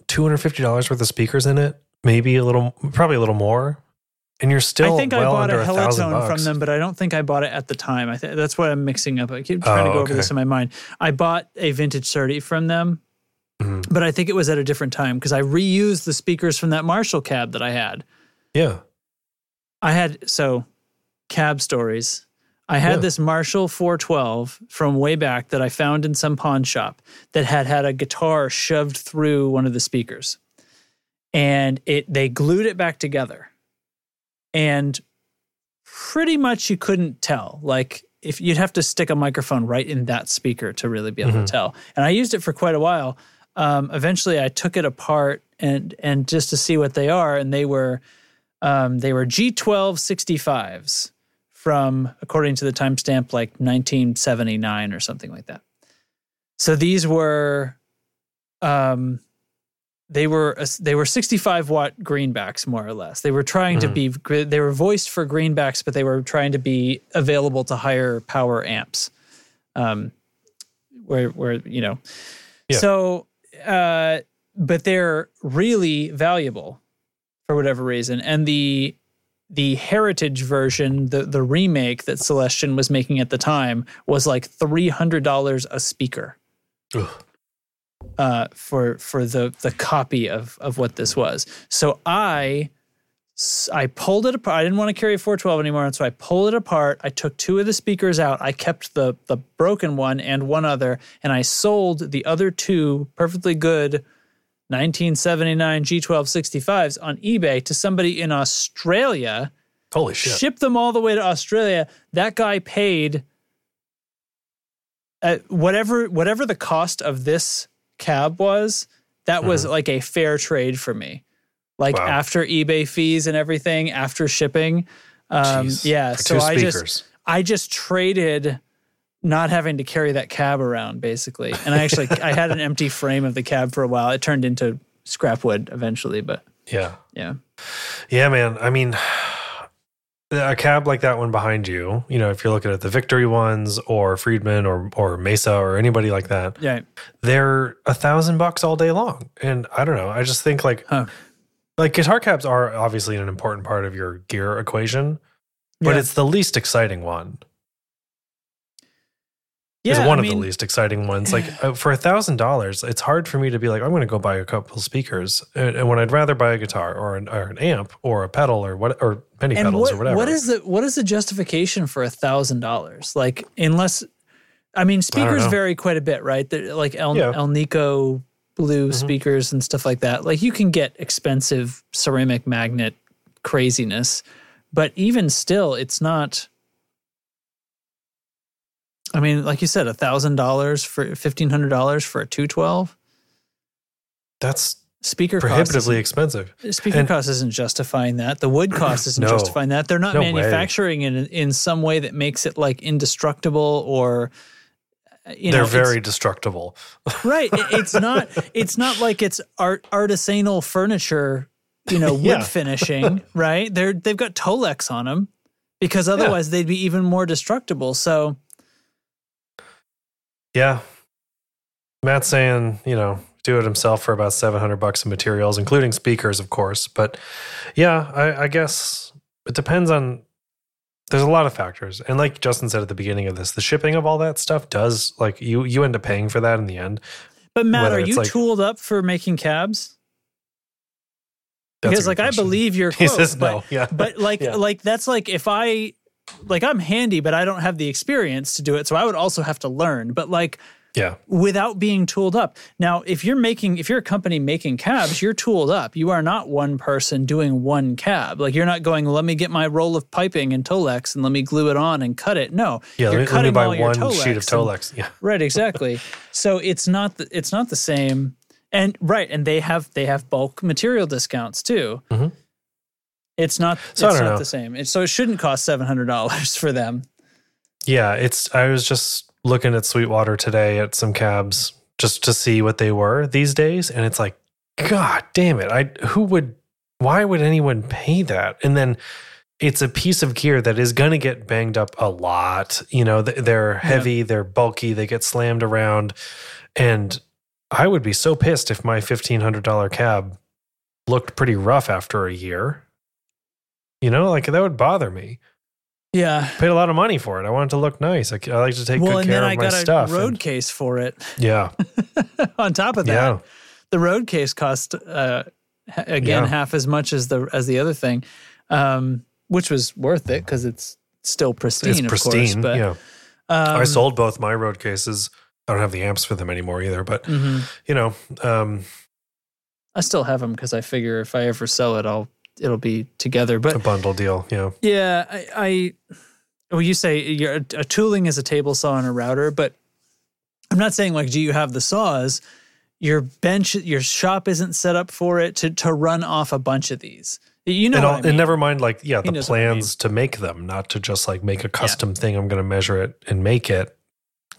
two hundred fifty dollars worth of speakers in it, maybe a little, probably a little more, and you're still I think well I bought a Helitone from them, but I don't think I bought it at the time. I think that's what I'm mixing up. I keep trying Oh, to go okay. over this in my mind. I bought a vintage 30 from them, Mhm. but I think it was at a different time because I reused the speakers from that Marshall cab that I had. Yeah, I had so cab stories. I had Yeah. this Marshall 412 from way back that I found in some pawn shop that had had a guitar shoved through one of the speakers. And it they glued it back together. And pretty much you couldn't tell. Like if you'd have to stick a microphone right in that speaker to really be able Mhm. to tell. And I used it for quite a while. Um, eventually I took it apart and and just to see what they are and they were um, they were G12 65s from, according to the timestamp, like 1979 or something like that. So these were um, they were they were 65 watt greenbacks more or less. They were trying to be they were voiced for greenbacks, but they were trying to be available to higher power amps. Um, where where you know, Yeah. so uh, but they're really valuable for whatever reason, and the the heritage version, the the remake that Celestion was making at the time was like three hundred dollars a speaker Ugh. Uh, for for the the copy of of what this was. So I I pulled it apart. I didn't want to carry a 412 anymore, and so I pulled it apart. I took two of the speakers out. I kept the the broken one and one other, and I sold the other two perfectly good 1979 G1265s on eBay to somebody in Australia Holy shit. shipped them all the way to Australia. That guy paid uh, whatever whatever the cost of this cab was. That was like a fair trade for me. Like. Wow. after eBay fees and everything, after shipping. Um, Jeez. yeah, For so I just I just traded not having to carry that cab around basically. And I actually I had an empty frame of the cab for a while. It turned into scrap wood eventually, but Yeah. yeah. Yeah, man. I mean, a cab like that one behind you, you know, if you're looking at the Victory ones or Friedman or or Mesa or anybody like that, Yeah. they're a thousand bucks all day long. And I don't know. I just think like Huh. like guitar cabs are obviously an important part of your gear equation, but Yeah. it's the least exciting one. Yeah, one I of the least exciting ones. Like uh, for a thousand dollars, it's hard for me to be like, I'm going to go buy a couple speakers, and, and when I'd rather buy a guitar or an, or an amp or a pedal or what or and pedals what, or whatever. what is the what is the justification for a thousand dollars? Like unless I mean speakers know. vary quite a bit, right? They're like El Yeah. Mm-hmm. Alnico blue speakers and stuff like that. Like you can get expensive ceramic magnet craziness, but even still, it's not. I mean, like you said, a thousand dollars for fifteen hundred dollars for a two twelve That's speaker prohibitively expensive. Speaker And- cost isn't justifying that. The wood cost isn't No. justifying that. They're not No way. manufacturing it in, in some way that makes it like indestructible or you know They're very destructible. right. It- it's not. It's not like it's art artisanal furniture. You know, wood Yeah. finishing. Right. They're they've got Tolex on them because otherwise they'd be even more destructible. So Yeah. Matt's saying, you know, do it himself for about 700 bucks of materials, including speakers, of course. But yeah, I, I guess it depends on, there's a lot of factors. And like Justin said at the beginning of this, the shipping of all that stuff does, like, you, you end up paying for that in the end. But Matt, Whether are you like- tooled up for making cabs? Because like question. I believe your He quote, says but. Yeah. but like Yeah. like that's like if I like I'm handy, but I don't have the experience to do it, so I would also have to learn. But like yeah. without being tooled up. Now, if you're making if you're a company making cabs, you're tooled up. You are not one person doing one cab. Like you're not going, let me get my roll of piping and Tolex and let me glue it on and cut it. No, Yeah. you're Let me, let me cutting buy all one sheet of Tolex and- Yeah. Right, exactly. so it's not the, it's not the same. And right, and they have they have bulk material discounts too. Mhm. It's not So it's don't know. the same. So it shouldn't cost seven hundred dollars for them. Yeah, it's. I was just looking at Sweetwater today at some cabs just to see what they were these days, and it's like, God damn it! I who would? Why would anyone pay that? And then it's a piece of gear that is going to get banged up a lot. You know, they're heavy, they're bulky, they get slammed around, and I would be so pissed if my fifteen hundred dollar cab looked pretty rough after a year. You know, like that would bother me Yeah. paid a lot of money for it. I want it to look nice. I, I like to take well, good and care then of I my got a stuff. road and- case for it. yeah, On top of that, yeah, the road case cost uh, again Yeah. half as much as the as the other thing, um, which was worth it because it's still pristine. it's pristine. course, but yeah, um, I sold both my road cases. I don't have the amps for them anymore either, but mhm. you know, um, I still have them because I figure if I ever sell it, I'll it'll be together. But a bundle deal. Yeah, Yeah, I, I well, you say you're, a tooling is a table saw and a router, but I'm not saying like, do you have the saws? Your bench, your shop isn't set up for it to to run off a bunch of these. You know, and, all, I mean. and never mind like yeah, He the knows I mean. plans to make them, not to just like make a custom thing. I'm going to measure it and make it.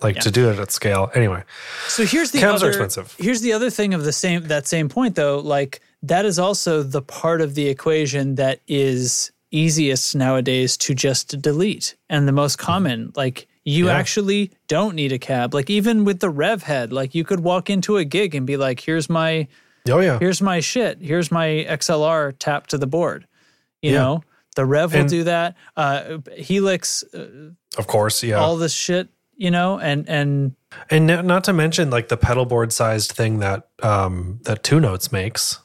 like Yeah. to do it at scale. Anyway, So here's the are other, expensive. Here's the other thing of the same that same point though. Like that is also the part of the equation that is easiest nowadays to just delete and the most common. Like you Yeah. actually don't need a cab. Like even with the rev head, like you could walk into a gig and be like, "Here's my oh yeah, here's my shit. Here's my XLR tapped to the board." You Yeah. know, the rev will And- do that. Uh, Helix, uh, of course, yeah. all this shit. You know, and and And not to mention like the pedal board sized thing that um that Two Notes makes.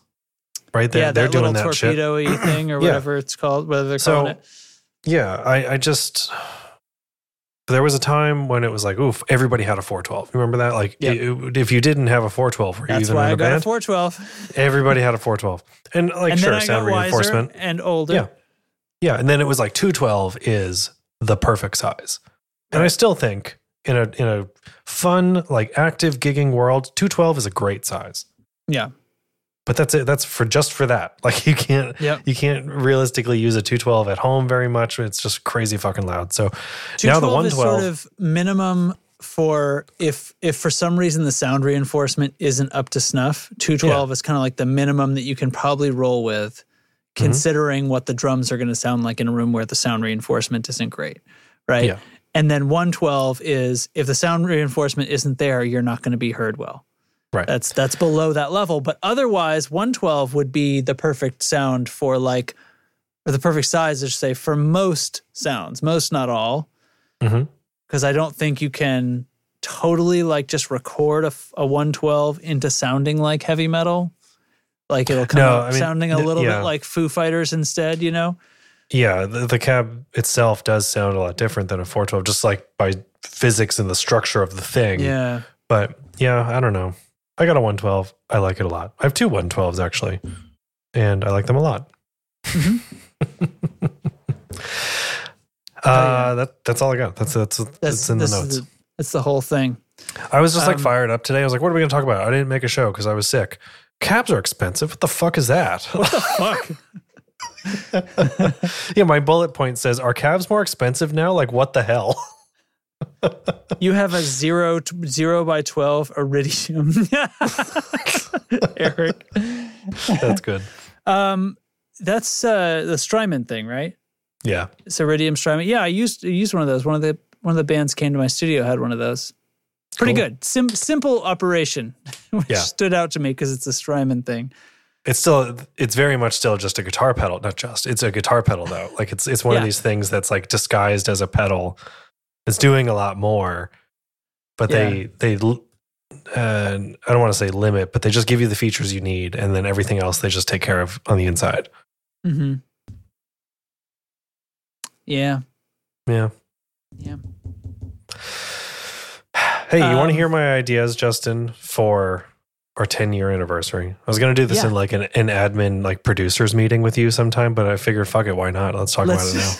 Right? They're, yeah, they're doing little that shit. torpedo-y thing or Yeah. whatever it's called, whatever they're So calling it. yeah, I, I just there was a time when it was like, oof, everybody had a 412. Remember that? Like, Yeah. it- if you didn't have a 412, were you That's even why in I a got a 412. everybody had a 412. And like, and sure, I sound got wiser reinforcement. and older. Yeah. Yeah. And then it was like 212 is the perfect size. And I still think in a in a fun, like active gigging world, 212 is a great size. Yeah. But that's it. That's for just for that. Like you can't Yep. you can't realistically use a 212 at home very much. It's just crazy fucking loud. So now the 212 is sort of minimum for if if for some reason the sound reinforcement isn't up to snuff. 212 is kind of like the minimum that you can probably roll with, Mm-hmm. considering what the drums are going to sound like in a room where the sound reinforcement isn't great, right? Yeah. And then 112 is if the sound reinforcement isn't there, you're not going to be heard well. Right. That's that's below that level. But otherwise, 112 would be the perfect sound for like, or the perfect size, I should say, for most sounds, most not all. Mm-hmm. Because I don't think you can totally like just record a, a 112 into sounding like heavy metal. Like it'll come No, out I mean, sounding a little yeah. bit like Foo Fighters instead, you know? Yeah, the, the cab itself does sound a lot different than a 412, just like by physics and the structure of the thing. Yeah. But yeah, I don't know. I got a 112. I like it a lot. I have two 112s actually, and I like them a lot. uh, that that's all I got. That's that's That's, that's in the notes. The, that's the whole thing. I was just like um, fired up today. I was like, "What are we going to talk about?" I didn't make a show because I was sick. Cabs are expensive. What the fuck is that? Fuck. yeah, my bullet point says, "Are cabs more expensive now?" Like, what the hell? You have a zero t- zero by twelve Iridium, Eric. That's good. Um, that's uh, the Strymon thing, right? Yeah. It's Iridium Strymon. Yeah, I used I used one of those. One of the one of the bands came to my studio had one of those. Pretty Cool. good. Sim- simple operation, which Yeah. stood out to me because it's a Strymon thing. It's still it's very much still just a guitar pedal, not just. It's a guitar pedal though. Like it's it's one of these things that's like disguised as a pedal. It's doing a lot more, but they they l- uh, I don't want to say limit, but they just give you the features you need, and then everything else they just take care of on the inside. Mm-hmm. Yeah. Yeah. Yeah. Hey, you want to Um, hear my ideas, Justin, for our 10 year anniversary? I was going to do this Yeah. in like an, an admin, like producers meeting with you sometime, but I figured, fuck it, why not? Let's talk about it now.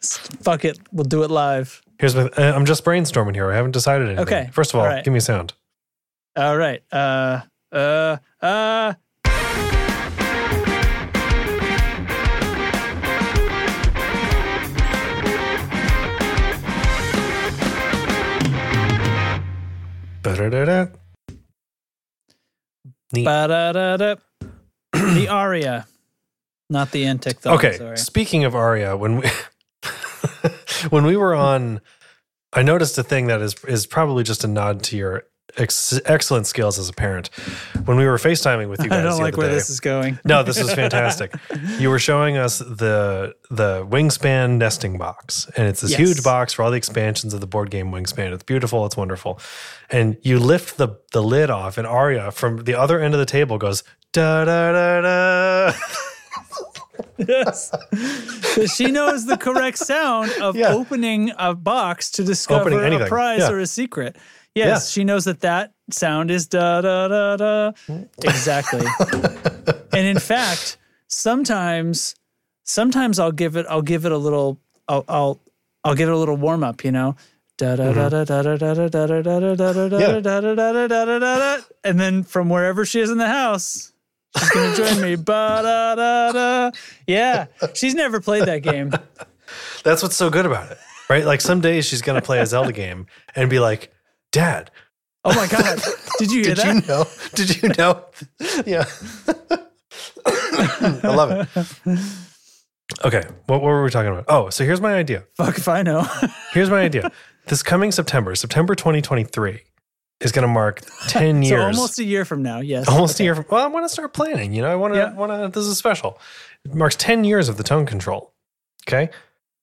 fuck it. We'll do it live. Here's my, uh, I'm just brainstorming here. I haven't decided anything. Okay. First of all, All right. give me a sound. All right. Uh. Uh. Uh. Ba-da-da-da. Neat. The aria, not the antic. Okay. Sorry. Speaking of Aria, when we when we were on, I noticed a thing that is is probably just a nod to your ex- excellent skills as a parent. When we were FaceTiming with you guys, I don't like where day- this is going. No, this was fantastic. you were showing us the the Wingspan nesting box, and it's this Yes. huge box for all the expansions of the board game Wingspan. It's beautiful. It's wonderful. And you lift the the lid off, and Arya from the other end of the table goes da da da da. yes. she knows the correct sound of Yeah. opening a box to discover a prize Yeah. or a secret. Yes, she knows that that sound is da da da da. Exactly. and in fact, sometimes, sometimes I'll give it. I'll give it a little. I'll. I'll. I'll give it a little warm up. You know. Da da da da da da da da da da da da da da Yeah. da da da da da da da and then from wherever she is in the house, she's gonna join me. Ba da da da. Yeah, she's never played that game. That's what's so good about it, right? Like some days she's gonna play a Zelda game and be like, Dad, Oh my god! Did you hear that? did that? you know? Did you know? yeah. I love it. Okay, what, what were we talking about? Oh, so here's my idea. Fuck if I know. Here's my idea. This coming September, September 2023, is going to mark 10 years. so almost a year from now. Yes. almost a year from well i want to start planning you know i want to Yeah. want to this is special it marks 10 years of the tone control okay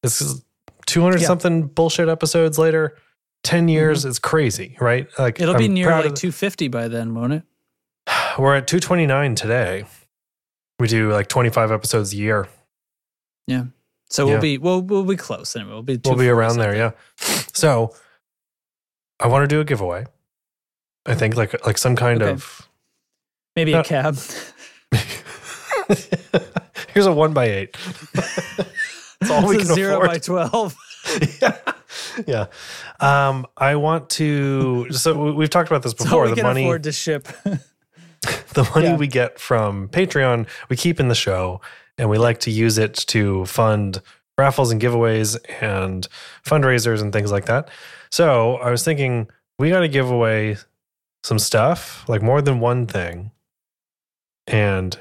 this is 200 Yeah. something bullshit episodes later 10 years it's crazy right like It'll be I'm near like 250 by then, won't it? we're at 229 today we do like 25 episodes a year Yeah. So Yeah. we'll be we'll we'll be close anyway. We'll be we'll be around there yeah so i want to do a giveaway i think like like some kind Okay. of Maybe Uh, a cab. here's a one by eight that's all we It's can a zero afford by twelve. Yeah. Yeah. Um, I want to. So we- we've talked about this before. The money, afford to ship. the money Yeah. we get from Patreon, we keep in the show, and we like to use it to fund raffles and giveaways and fundraisers and things like that. So I was thinking we got to give away some stuff, like more than one thing, and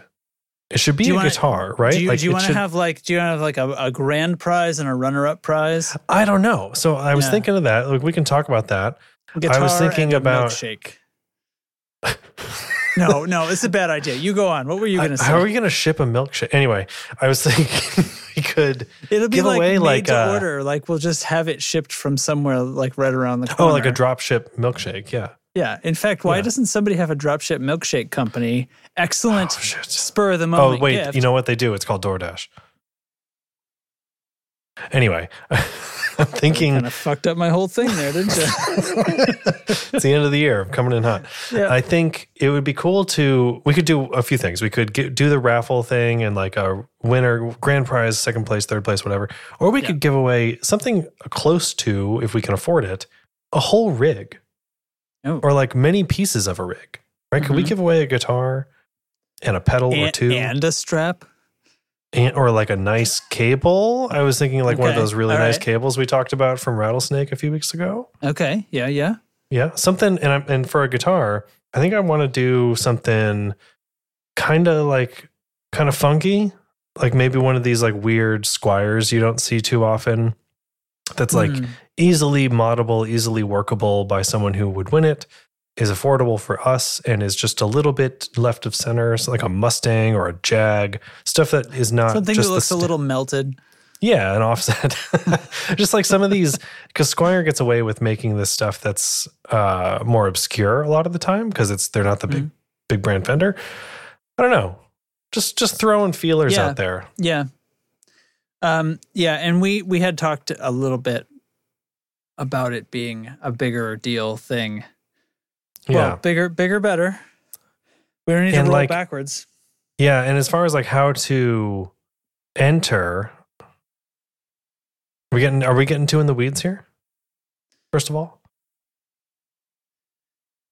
it should be a wanna- guitar, right? Do you, like you want to have like do you have like a, a grand prize and a runner up prize? I don't know. So I was Yeah. thinking of that. Like we can talk about that. Guitar I was thinking about- milkshake. no, no, it's a bad idea. You go on. What were you going to say? How are we going to ship a milkshake? Anyway, I was thinking we could. It'll be give like away made like to a- order. Like we'll just have it shipped from somewhere like right around the corner. Oh, like a drop ship milkshake. Yeah. Yeah. In fact, why Yeah. doesn't somebody have a dropship milkshake company? Excellent Oh, spur of the oh, moment. Oh, wait. gift. You know what they do? It's called DoorDash. Anyway, I'm thinking kind of fucked up my whole thing there, didn't you? it's the end of the year. I'm coming in hot. Yeah. I think it would be cool to. We could do a few things. We could get, do the raffle thing and like a winner, grand prize, second place, third place, whatever. Or we Yeah. could give away something close to, if we can afford it, a whole rig. Oh. or like many pieces of a rig, right? Could we Mhm. give away a guitar and a pedal or two, and a strap. and, or like a nice cable? I was thinking like one of those really All nice right. cables we talked about from Rattlesnake a few weeks ago. Okay. Yeah. Yeah. Yeah, something. And I'm, and for a guitar, I think I want to do something kind of like kind of funky, like maybe one of these like weird Squiers you don't see too often. That's like Hmm. easily moddable, easily workable by someone who would win it, is affordable for us, and is just a little bit left of center, so like a Mustang or a Jag, stuff that is not something just that looks a little melted. yeah, an offset. just like some of these, because Squier gets away with making this stuff that's uh, more obscure a lot of the time because it's they're not the big Mm-hmm. big brand Fender. I don't know. Just just throwing feelers Yeah. out there. Yeah. Um, yeah, and we we had talked a little bit about it being a bigger deal thing. Yeah. Well, bigger, bigger, better. We don't need And to roll like- backwards. Yeah, and as far as like how to enter, are we getting are we getting too in the weeds here? First of all,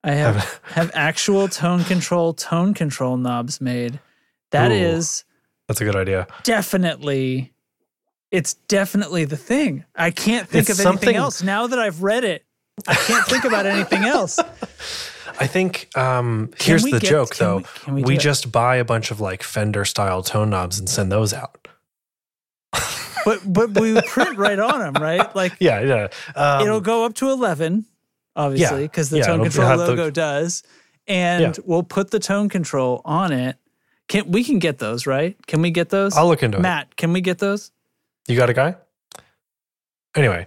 I have have actual tone control tone control knobs made. That Ooh. is that's a good idea. definitely it's definitely the thing. I can't think It's of anything something- else now that I've read it. I can't think about anything else. I think um, here's the get- joke can though. we- can we We, just buy a bunch of like Fender style tone knobs and send those out. But but we print right on them, right? Like Yeah, yeah. Um, it'll go up to 11 obviously Yeah, because the yeah, tone control have the- logo does and Yeah. we'll put the tone control on it can we can get those right can we get those I'll look into it. matt can we get those You got a guy? Anyway,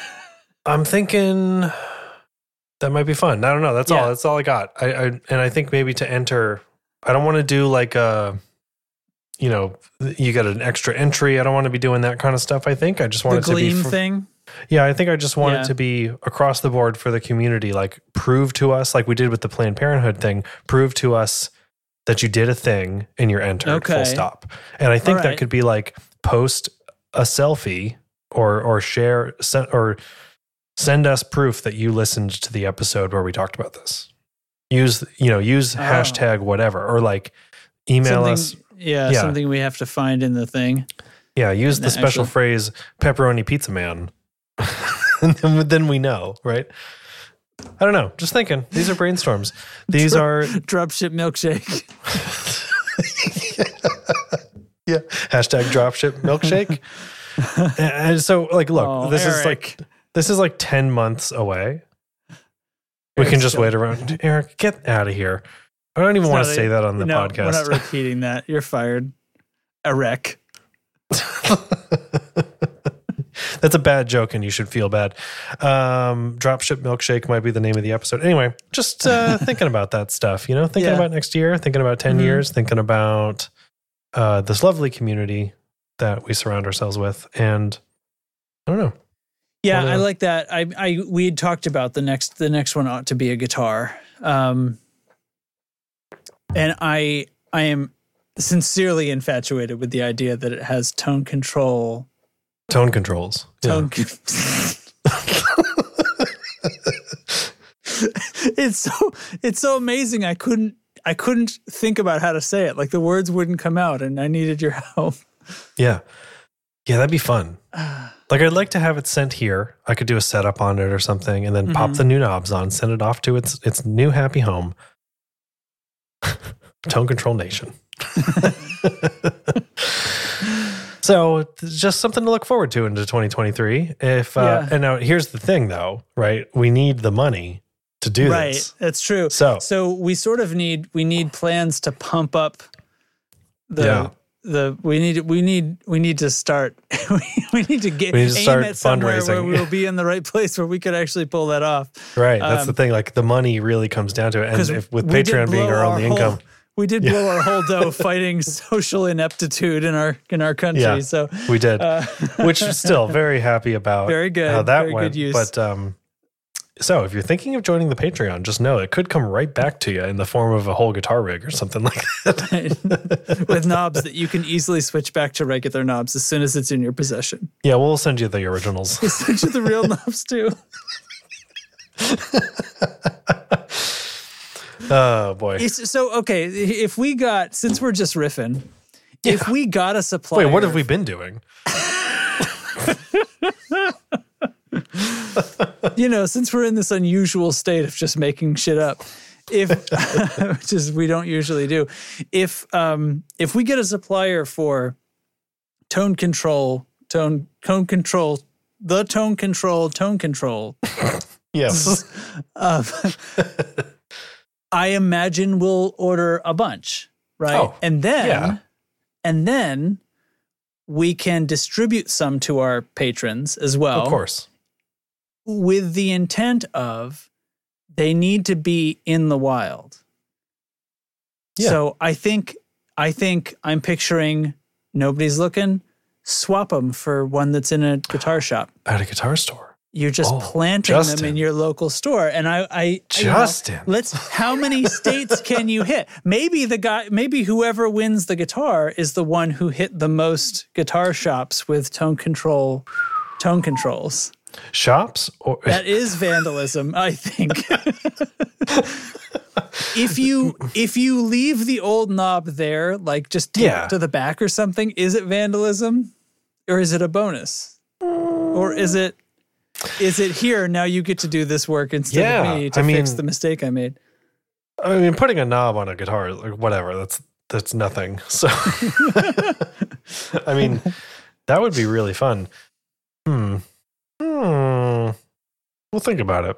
I'm thinking that might be fun. I don't know. That's Yeah. all. That's all I got. I, I and I think maybe to enter, I don't want to do like a, you know, you got an extra entry. I don't want to be doing that kind of stuff. I think I just want the it to be. fr- thing yeah, I think I just want Yeah. it to be across the board for the community. Like prove to us, like we did with the Planned Parenthood thing. Prove to us that you did a thing and you're entered. Okay. Full stop. And I think All that could be like post a selfie or or share send, or send us proof that you listened to the episode where we talked about this. Use you know use Oh. hashtag whatever or like email something, us. yeah, Yeah. something we have to find in the thing Yeah, use the special actually- phrase pepperoni pizza man. and then, then we know, right? I don't know. Just thinking. These are brainstorms. These are Dropship milkshake. Yeah. Hashtag dropship milkshake. and so, like, look, Oh, this is like this is like ten months away. We can just still- wait around. Eric, get out of here. I don't even It's want to a- say that on the no, We're not repeating that. You're fired. Erec. That's a bad joke, and you should feel bad. Um, Dropship milkshake might be the name of the episode. Anyway, just uh, thinking about that stuff. You know, thinking Yeah. about next year, thinking about 10 Mhm. years, thinking about uh, this lovely community that we surround ourselves with, and I don't know. Yeah, I like that. I, I we had talked about the next the next one ought to be a guitar. Um and I I am sincerely infatuated with the idea that it has tone control. Tone controls. Yeah. Tone con- It's so it's so amazing. I couldn't I couldn't think about how to say it. Like the words wouldn't come out and I needed your help. Yeah. Yeah, that'd be fun. Like I'd like to have it sent here. I could do a setup on it or something and then pop Mhm. the new knobs on, send it off to its its new happy home. Tone Control Nation. so just something to look forward to into 2023. If uh, Yeah. and now here's the thing though, right? We need the money to do right. this. That's true. So So we sort of need we need plans to pump up the Yeah. the we need we need we need to start we, need to get We need to aim start at somewhere where fundraising. we'll be in the right place where we could actually pull that off. right, that's the um, thing. Like the money really comes down to it, and if with Patreon being our only whole- income, we did Yeah. blow our whole dough fighting social ineptitude in our in our country. Yeah. So we did. uh, which still very happy about Very good. how that Very good went use. but um so if you're thinking of joining the patreon just know it could come right back to you in the form of a whole guitar rig or something like that with knobs that you can easily switch back to regular knobs as soon as it's in your possession. yeah we'll send you the originals Switch to the real knobs too. oh boy It's, so okay, if we got since we're just riffing, if we got a supply. wait what have we been doing You know, since we're in this unusual state of just making shit up, if which is we don't usually do, if um if we get a supplier for tone control, tone tone control, the tone control, tone control, yes um, I imagine we'll order a bunch, right? Oh, and then, yeah. and then we can distribute some to our patrons as well, of course with the intent of they need to be in the wild. Yeah. So I think I think I'm picturing nobody's looking. Swap them for one that's in a guitar shop. at a guitar store You're just Oh, planting them in your local store. And I, I you know, Justin. let's. How many states can you hit? Maybe the guy, maybe whoever wins the guitar is the one who hit the most guitar shops with tone control, tone controls. Shops or That is vandalism, I think. if you if you leave the old knob there, like just Yeah. to the back or something, is it vandalism, or is it a bonus, or is it is it here now you get to do this work instead Yeah, of me to I fix mean- the mistake I made? i mean putting a knob on a guitar like whatever that's that's nothing so i mean that would be really fun hmm hmm we'll think about it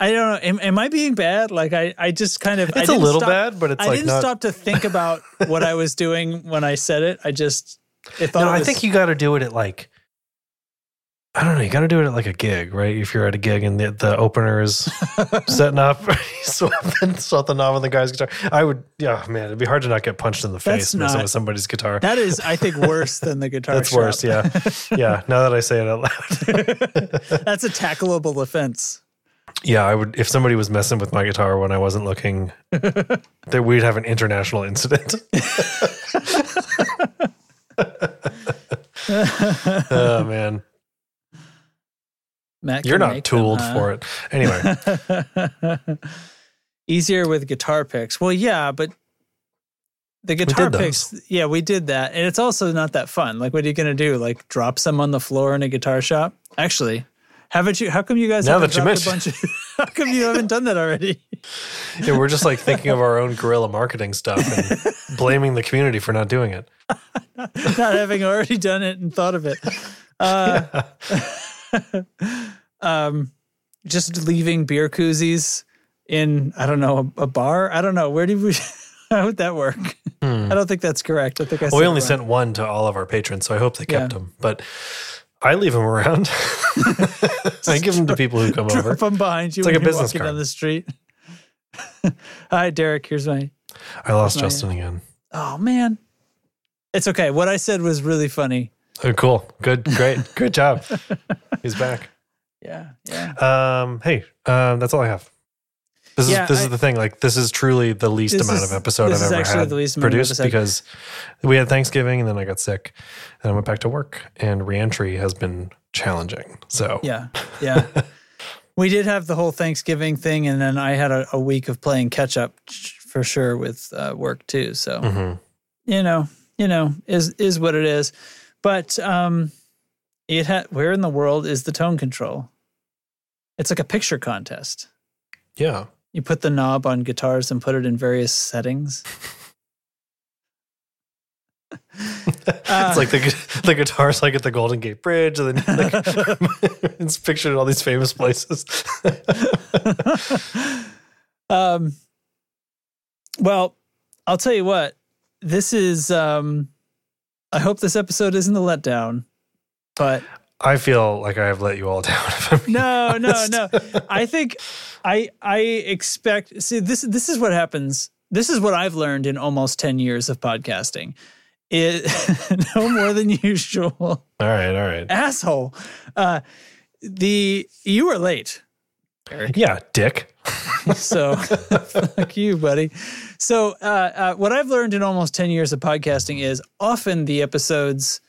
I don't know. Am, am I being bad? Like I, I just kind of I It's a little stop- bad, but it's like. I like didn't not. stop to think about what I was doing when I said it. I just I thought no, it I think you got to do it at like. I don't know. You got to do it at like a gig, right? If you're at a gig and the, the opener is setting up, swap the, swap the knob on the guy's guitar. I would, yeah, man, it'd be hard to not get punched in the That's face messing not- with somebody's guitar. that is I think worse than the guitar. That's shop. worse, yeah, yeah. Now that I say it out loud, That's a tackleable offense. yeah, I would. If somebody was messing with my guitar when I wasn't looking, that we'd have an international incident. oh man, Matt you're not make them, huh? for it. Anyway, Easier with guitar picks. Well, yeah, but the guitar picks, yeah, we did that. And it's also not that fun. Like, what are you going to do? Like, drop some on the floor in a guitar shop? Actually, haven't you? How come you guys Now haven't that you a bunch of How come you haven't done that already? Yeah, we're just like thinking of our own guerrilla marketing stuff and blaming the community for not doing it. Not having already done it and thought of it. Uh, um, just leaving beer koozies in I don't know a, a bar. I don't know where did we. How would that work? I don't think that's correct. I think I. Hmm. Well, we only wrong. sent one to all of our patrons, so I hope they kept Yeah. them. But I leave them around. I give them to people who come over. drop them behind you. It's like a business card. down the street. Hi, Derek. Here's my. I lost my- Justin again. Oh man, it's okay. What I said was really funny. Oh, cool. Good. Great. Good job. He's back. Yeah, yeah. Um, hey, um, that's all I have. This Yeah, is this I- is the thing. Like, this is truly the least amount is- of episode I've ever actually had the least amount of produced because we had Thanksgiving and then I got sick and I went back to work and reentry has been challenging. So Yeah, yeah. we did have the whole Thanksgiving thing, and then I had a, a week of playing catch up for sure with uh, work too. So Mhm. you know, you know, is is what it is. But um, it had where in the world is the tone control? It's like a picture contest. yeah, You put the knob on guitars and put it in various settings. it's like the the guitars like at the Golden Gate Bridge and then like, it's pictured in all these famous places. um, well, I'll tell you what. This is. Um, I hope this episode isn't a letdown, but I feel like I have let you all down. No, no, no. I think I I expect. See, this this is what happens. This is what I've learned in almost ten years of podcasting. It no more than usual. All right, all right. Asshole. Uh, the you were late. Eric. Yeah, Dick. So fuck you, buddy. So uh, uh, what I've learned in almost ten years of podcasting is often the episodes,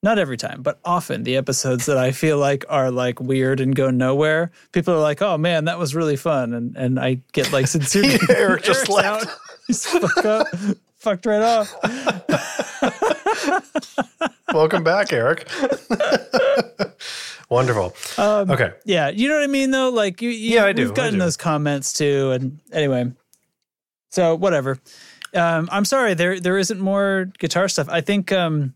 not every time, but often the episodes that I feel like are like weird and go nowhere. People are like, "Oh man, that was really fun," and and I get like sincere. Eric just left. out. He's fuck up, fucked right off. Welcome back, Eric. Wonderful. okay. Yeah, you know what I mean though. Like you, you Yeah, I do, We've gotten do. those comments too, and anyway, so whatever. Um, I'm sorry there there isn't more guitar stuff. I think um,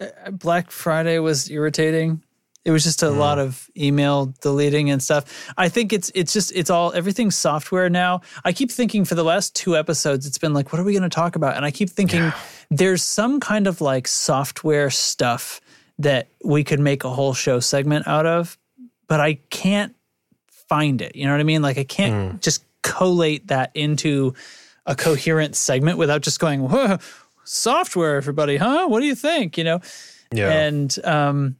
uh, Black Friday was irritating. It was just a Hmm. lot of email deleting and stuff. I think it's it's just it's all everything's software now. I keep thinking for the last two episodes, it's been like, what are we going to talk about? And I keep thinking there's some kind of like software stuff that we could make a whole show segment out of, but I can't find it. You know what I mean? Like I can't just collate that into a coherent segment without just going, Whoa, software, everybody, huh? What do you think? You know? Yeah. And um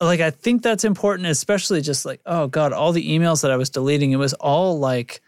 like I think that's important, especially just like, oh God, all the emails that I was deleting, it was all like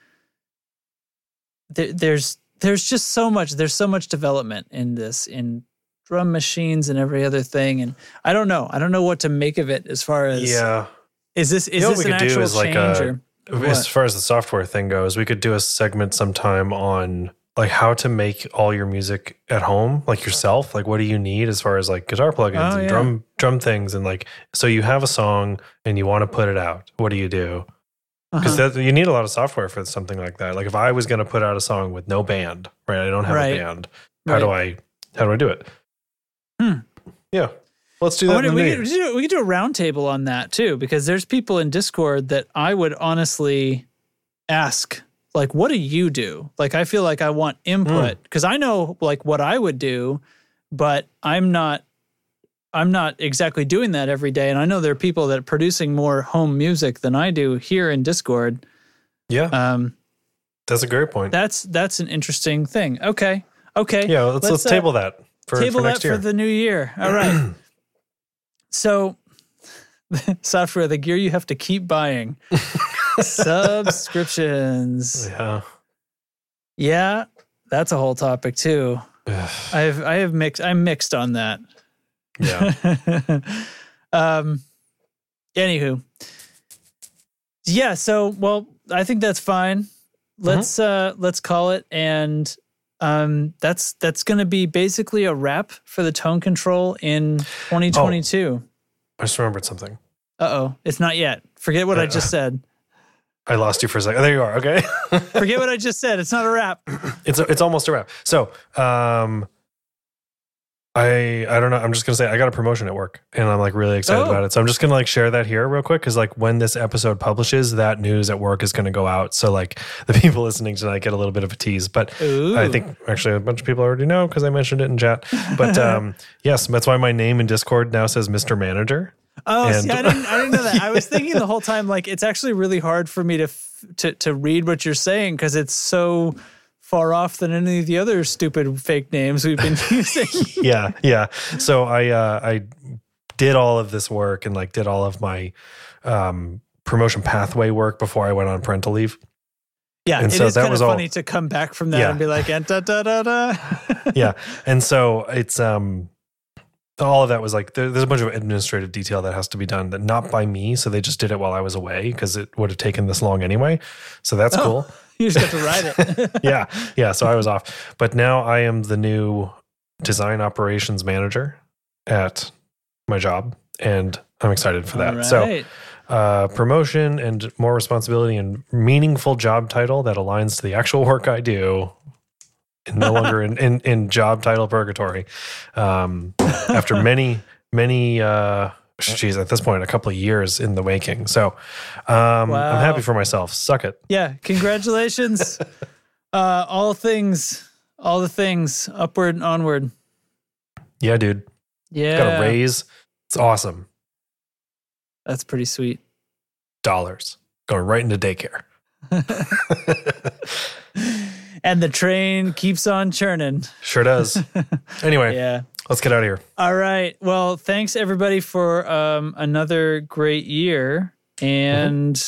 there, there's there's just so much, there's so much development in this, in drum machines and every other thing. And I don't know. I don't know what to make of it as far as yeah. is this is You know this an actual is like change a- or As far as the software thing goes, we could do a segment sometime on like how to make all your music at home, like yourself. Like what do you need as far as like guitar plugins Oh, and yeah. drum drum things and like so you have a song and you want to put it out. What do you do? Because Uh-huh. you need a lot of software for something like that. Like if I was going to put out a song with no band, right? I don't have Right. a band. How do I how do I do it? Yeah. Let's do that. wonder- we, could, do, we could do a roundtable on that too, because there's people in Discord that I would honestly ask, like, what do you do? Like, I feel like I want input Hmm. because I know like what I would do, but I'm not. I'm not exactly doing that every day, and I know there are people that are producing more home music than I do here in Discord. yeah, Um, that's a great point. that's that's an interesting thing. Okay, okay, yeah, let's let's, uh, table that for, table for that year. for the new year. All right. so, software, the gear you have to keep buying, subscriptions. yeah. Yeah, that's a whole topic too. I've I have mixed. I'm mixed on that. Yeah. um. Anywho, yeah. So, well, I think that's fine. Let's uh let's call it, and um that's that's going to be basically a wrap for the tone control in 2022. I just remembered something. Uh oh, it's not yet. Forget what I just said. I lost you for a second. There you are. Okay. Forget what I just said. It's not a wrap. it's it's almost a wrap. So, um, I I don't know. I'm just gonna say I got a promotion at work, and I'm like really excited Oh. about it. So I'm just gonna like share that here real quick because like when this episode publishes, that news at work is gonna go out. So like the people listening tonight get a little bit of a tease. But Ooh. I think actually a bunch of people already know because I mentioned it in chat. But um, yes, that's why my name in Discord now says Mr. Manager. Oh, And- see, I didn't, I didn't know that. I was thinking the whole time, like, it's actually really hard for me to f- to to read what you're saying because it's so far off than any of the other stupid fake names we've been using. yeah, yeah. So I uh, I did all of this work and like did all of my um, promotion pathway work before I went on parental leave. yeah, And it so is that kind of was all- funny to come back from that Yeah. and be like, and da da da da. yeah, and so it's um all of that was like there, there's a bunch of administrative detail that has to be done that not by me. So they just did it while I was away because it would have taken this long anyway. So that's Oh. cool. You just got to ride it. yeah, yeah. So I was off, but now I am the new design operations manager at my job, and I'm excited for that. All So uh, promotion and more responsibility and meaningful job title that aligns to the actual work I do. And no longer in, in, in job title purgatory. Um, after many, many, uh, geez, at this point, a couple of years in the making. So um, Wow. I'm happy for myself. Suck it. yeah, congratulations. uh, all things, all the things, upward and onward. Yeah, dude. Yeah, Got a raise. It's awesome. that's pretty sweet. Dollars going right into daycare. And the train keeps on churning. Sure does. anyway, Yeah. let's get out of here. All right. Well, thanks everybody for um, another great year, and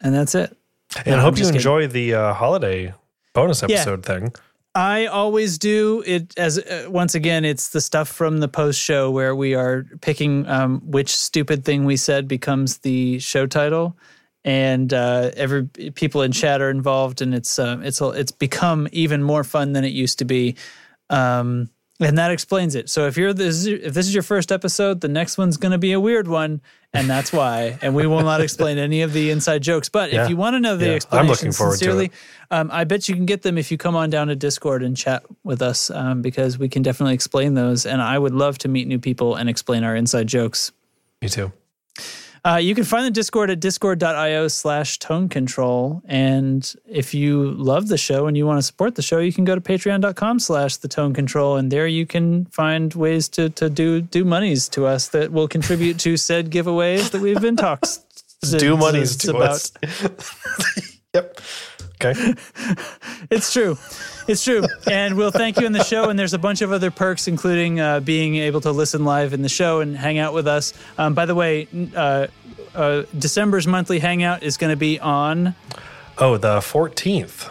and that's it. And No, I hope you just kidding. enjoy the uh, holiday bonus Yeah. episode thing. I always do it as uh, once again. It's the stuff from the post show where we are picking um, which stupid thing we said becomes the show title, and uh, every people in chat are involved, and it's um, it's it's become even more fun than it used to be. Um, and that explains it. So if you're this, if this is your first episode, the next one's going to be a weird one, and that's why. And we will not explain any of the inside jokes. But Yeah. if you want to know the Yeah. I'm explanation looking forward to it. um, I bet you can get them if you come on down to Discord and chat with us, um, because we can definitely explain those. And I would love to meet new people and explain our inside jokes. Me too. Uh, you can find the Discord at discord.io slash tone control. And if you love the show and you want to support the show, you can go to patreon.com slash the tone control. And there you can find ways to, to do, do monies to us that will contribute to said giveaways that we've been talks. Do monies to about. us. yep. Okay. It's true. It's true. And we'll thank you in the show. And there's a bunch of other perks, including uh, being able to listen live in the show and hang out with us. Um, by the way, uh, uh, December's monthly hangout is going to be on, Oh, the 14th.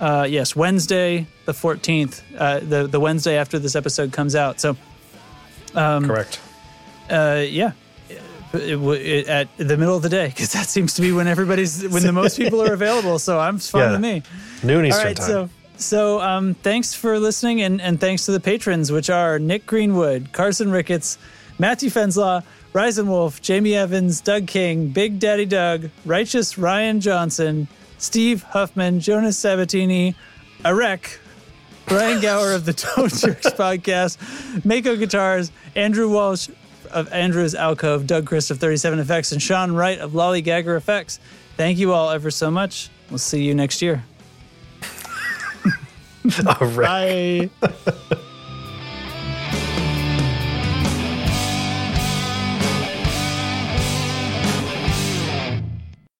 uh, yes, Wednesday, the 14th, uh, the, the Wednesday after this episode comes out. So, um, Correct. uh, yeah. It, it, at the middle of the day, because that seems to be when everybody's when the most people are available. So I'm fine Yeah. with me. Noon Eastern All right, time. so so um, thanks for listening, and and thanks to the patrons, which are Nick Greenwood, Carson Ricketts, Matthew Fenslaw, Ryzen Wolf, Jamie Evans, Doug King, Big Daddy Doug, Righteous Ryan Johnson, Steve Huffman, Jonas Sabatini, Arek, Brian Gower of the Tone Jerks podcast, Mako Guitars, Andrew Walsh of Andrew's Alcove, Doug Chris of 37 Effects, and Sean Wright of Lollygagger Effects. Thank you all ever so much. We'll see you next year. All right. Bye.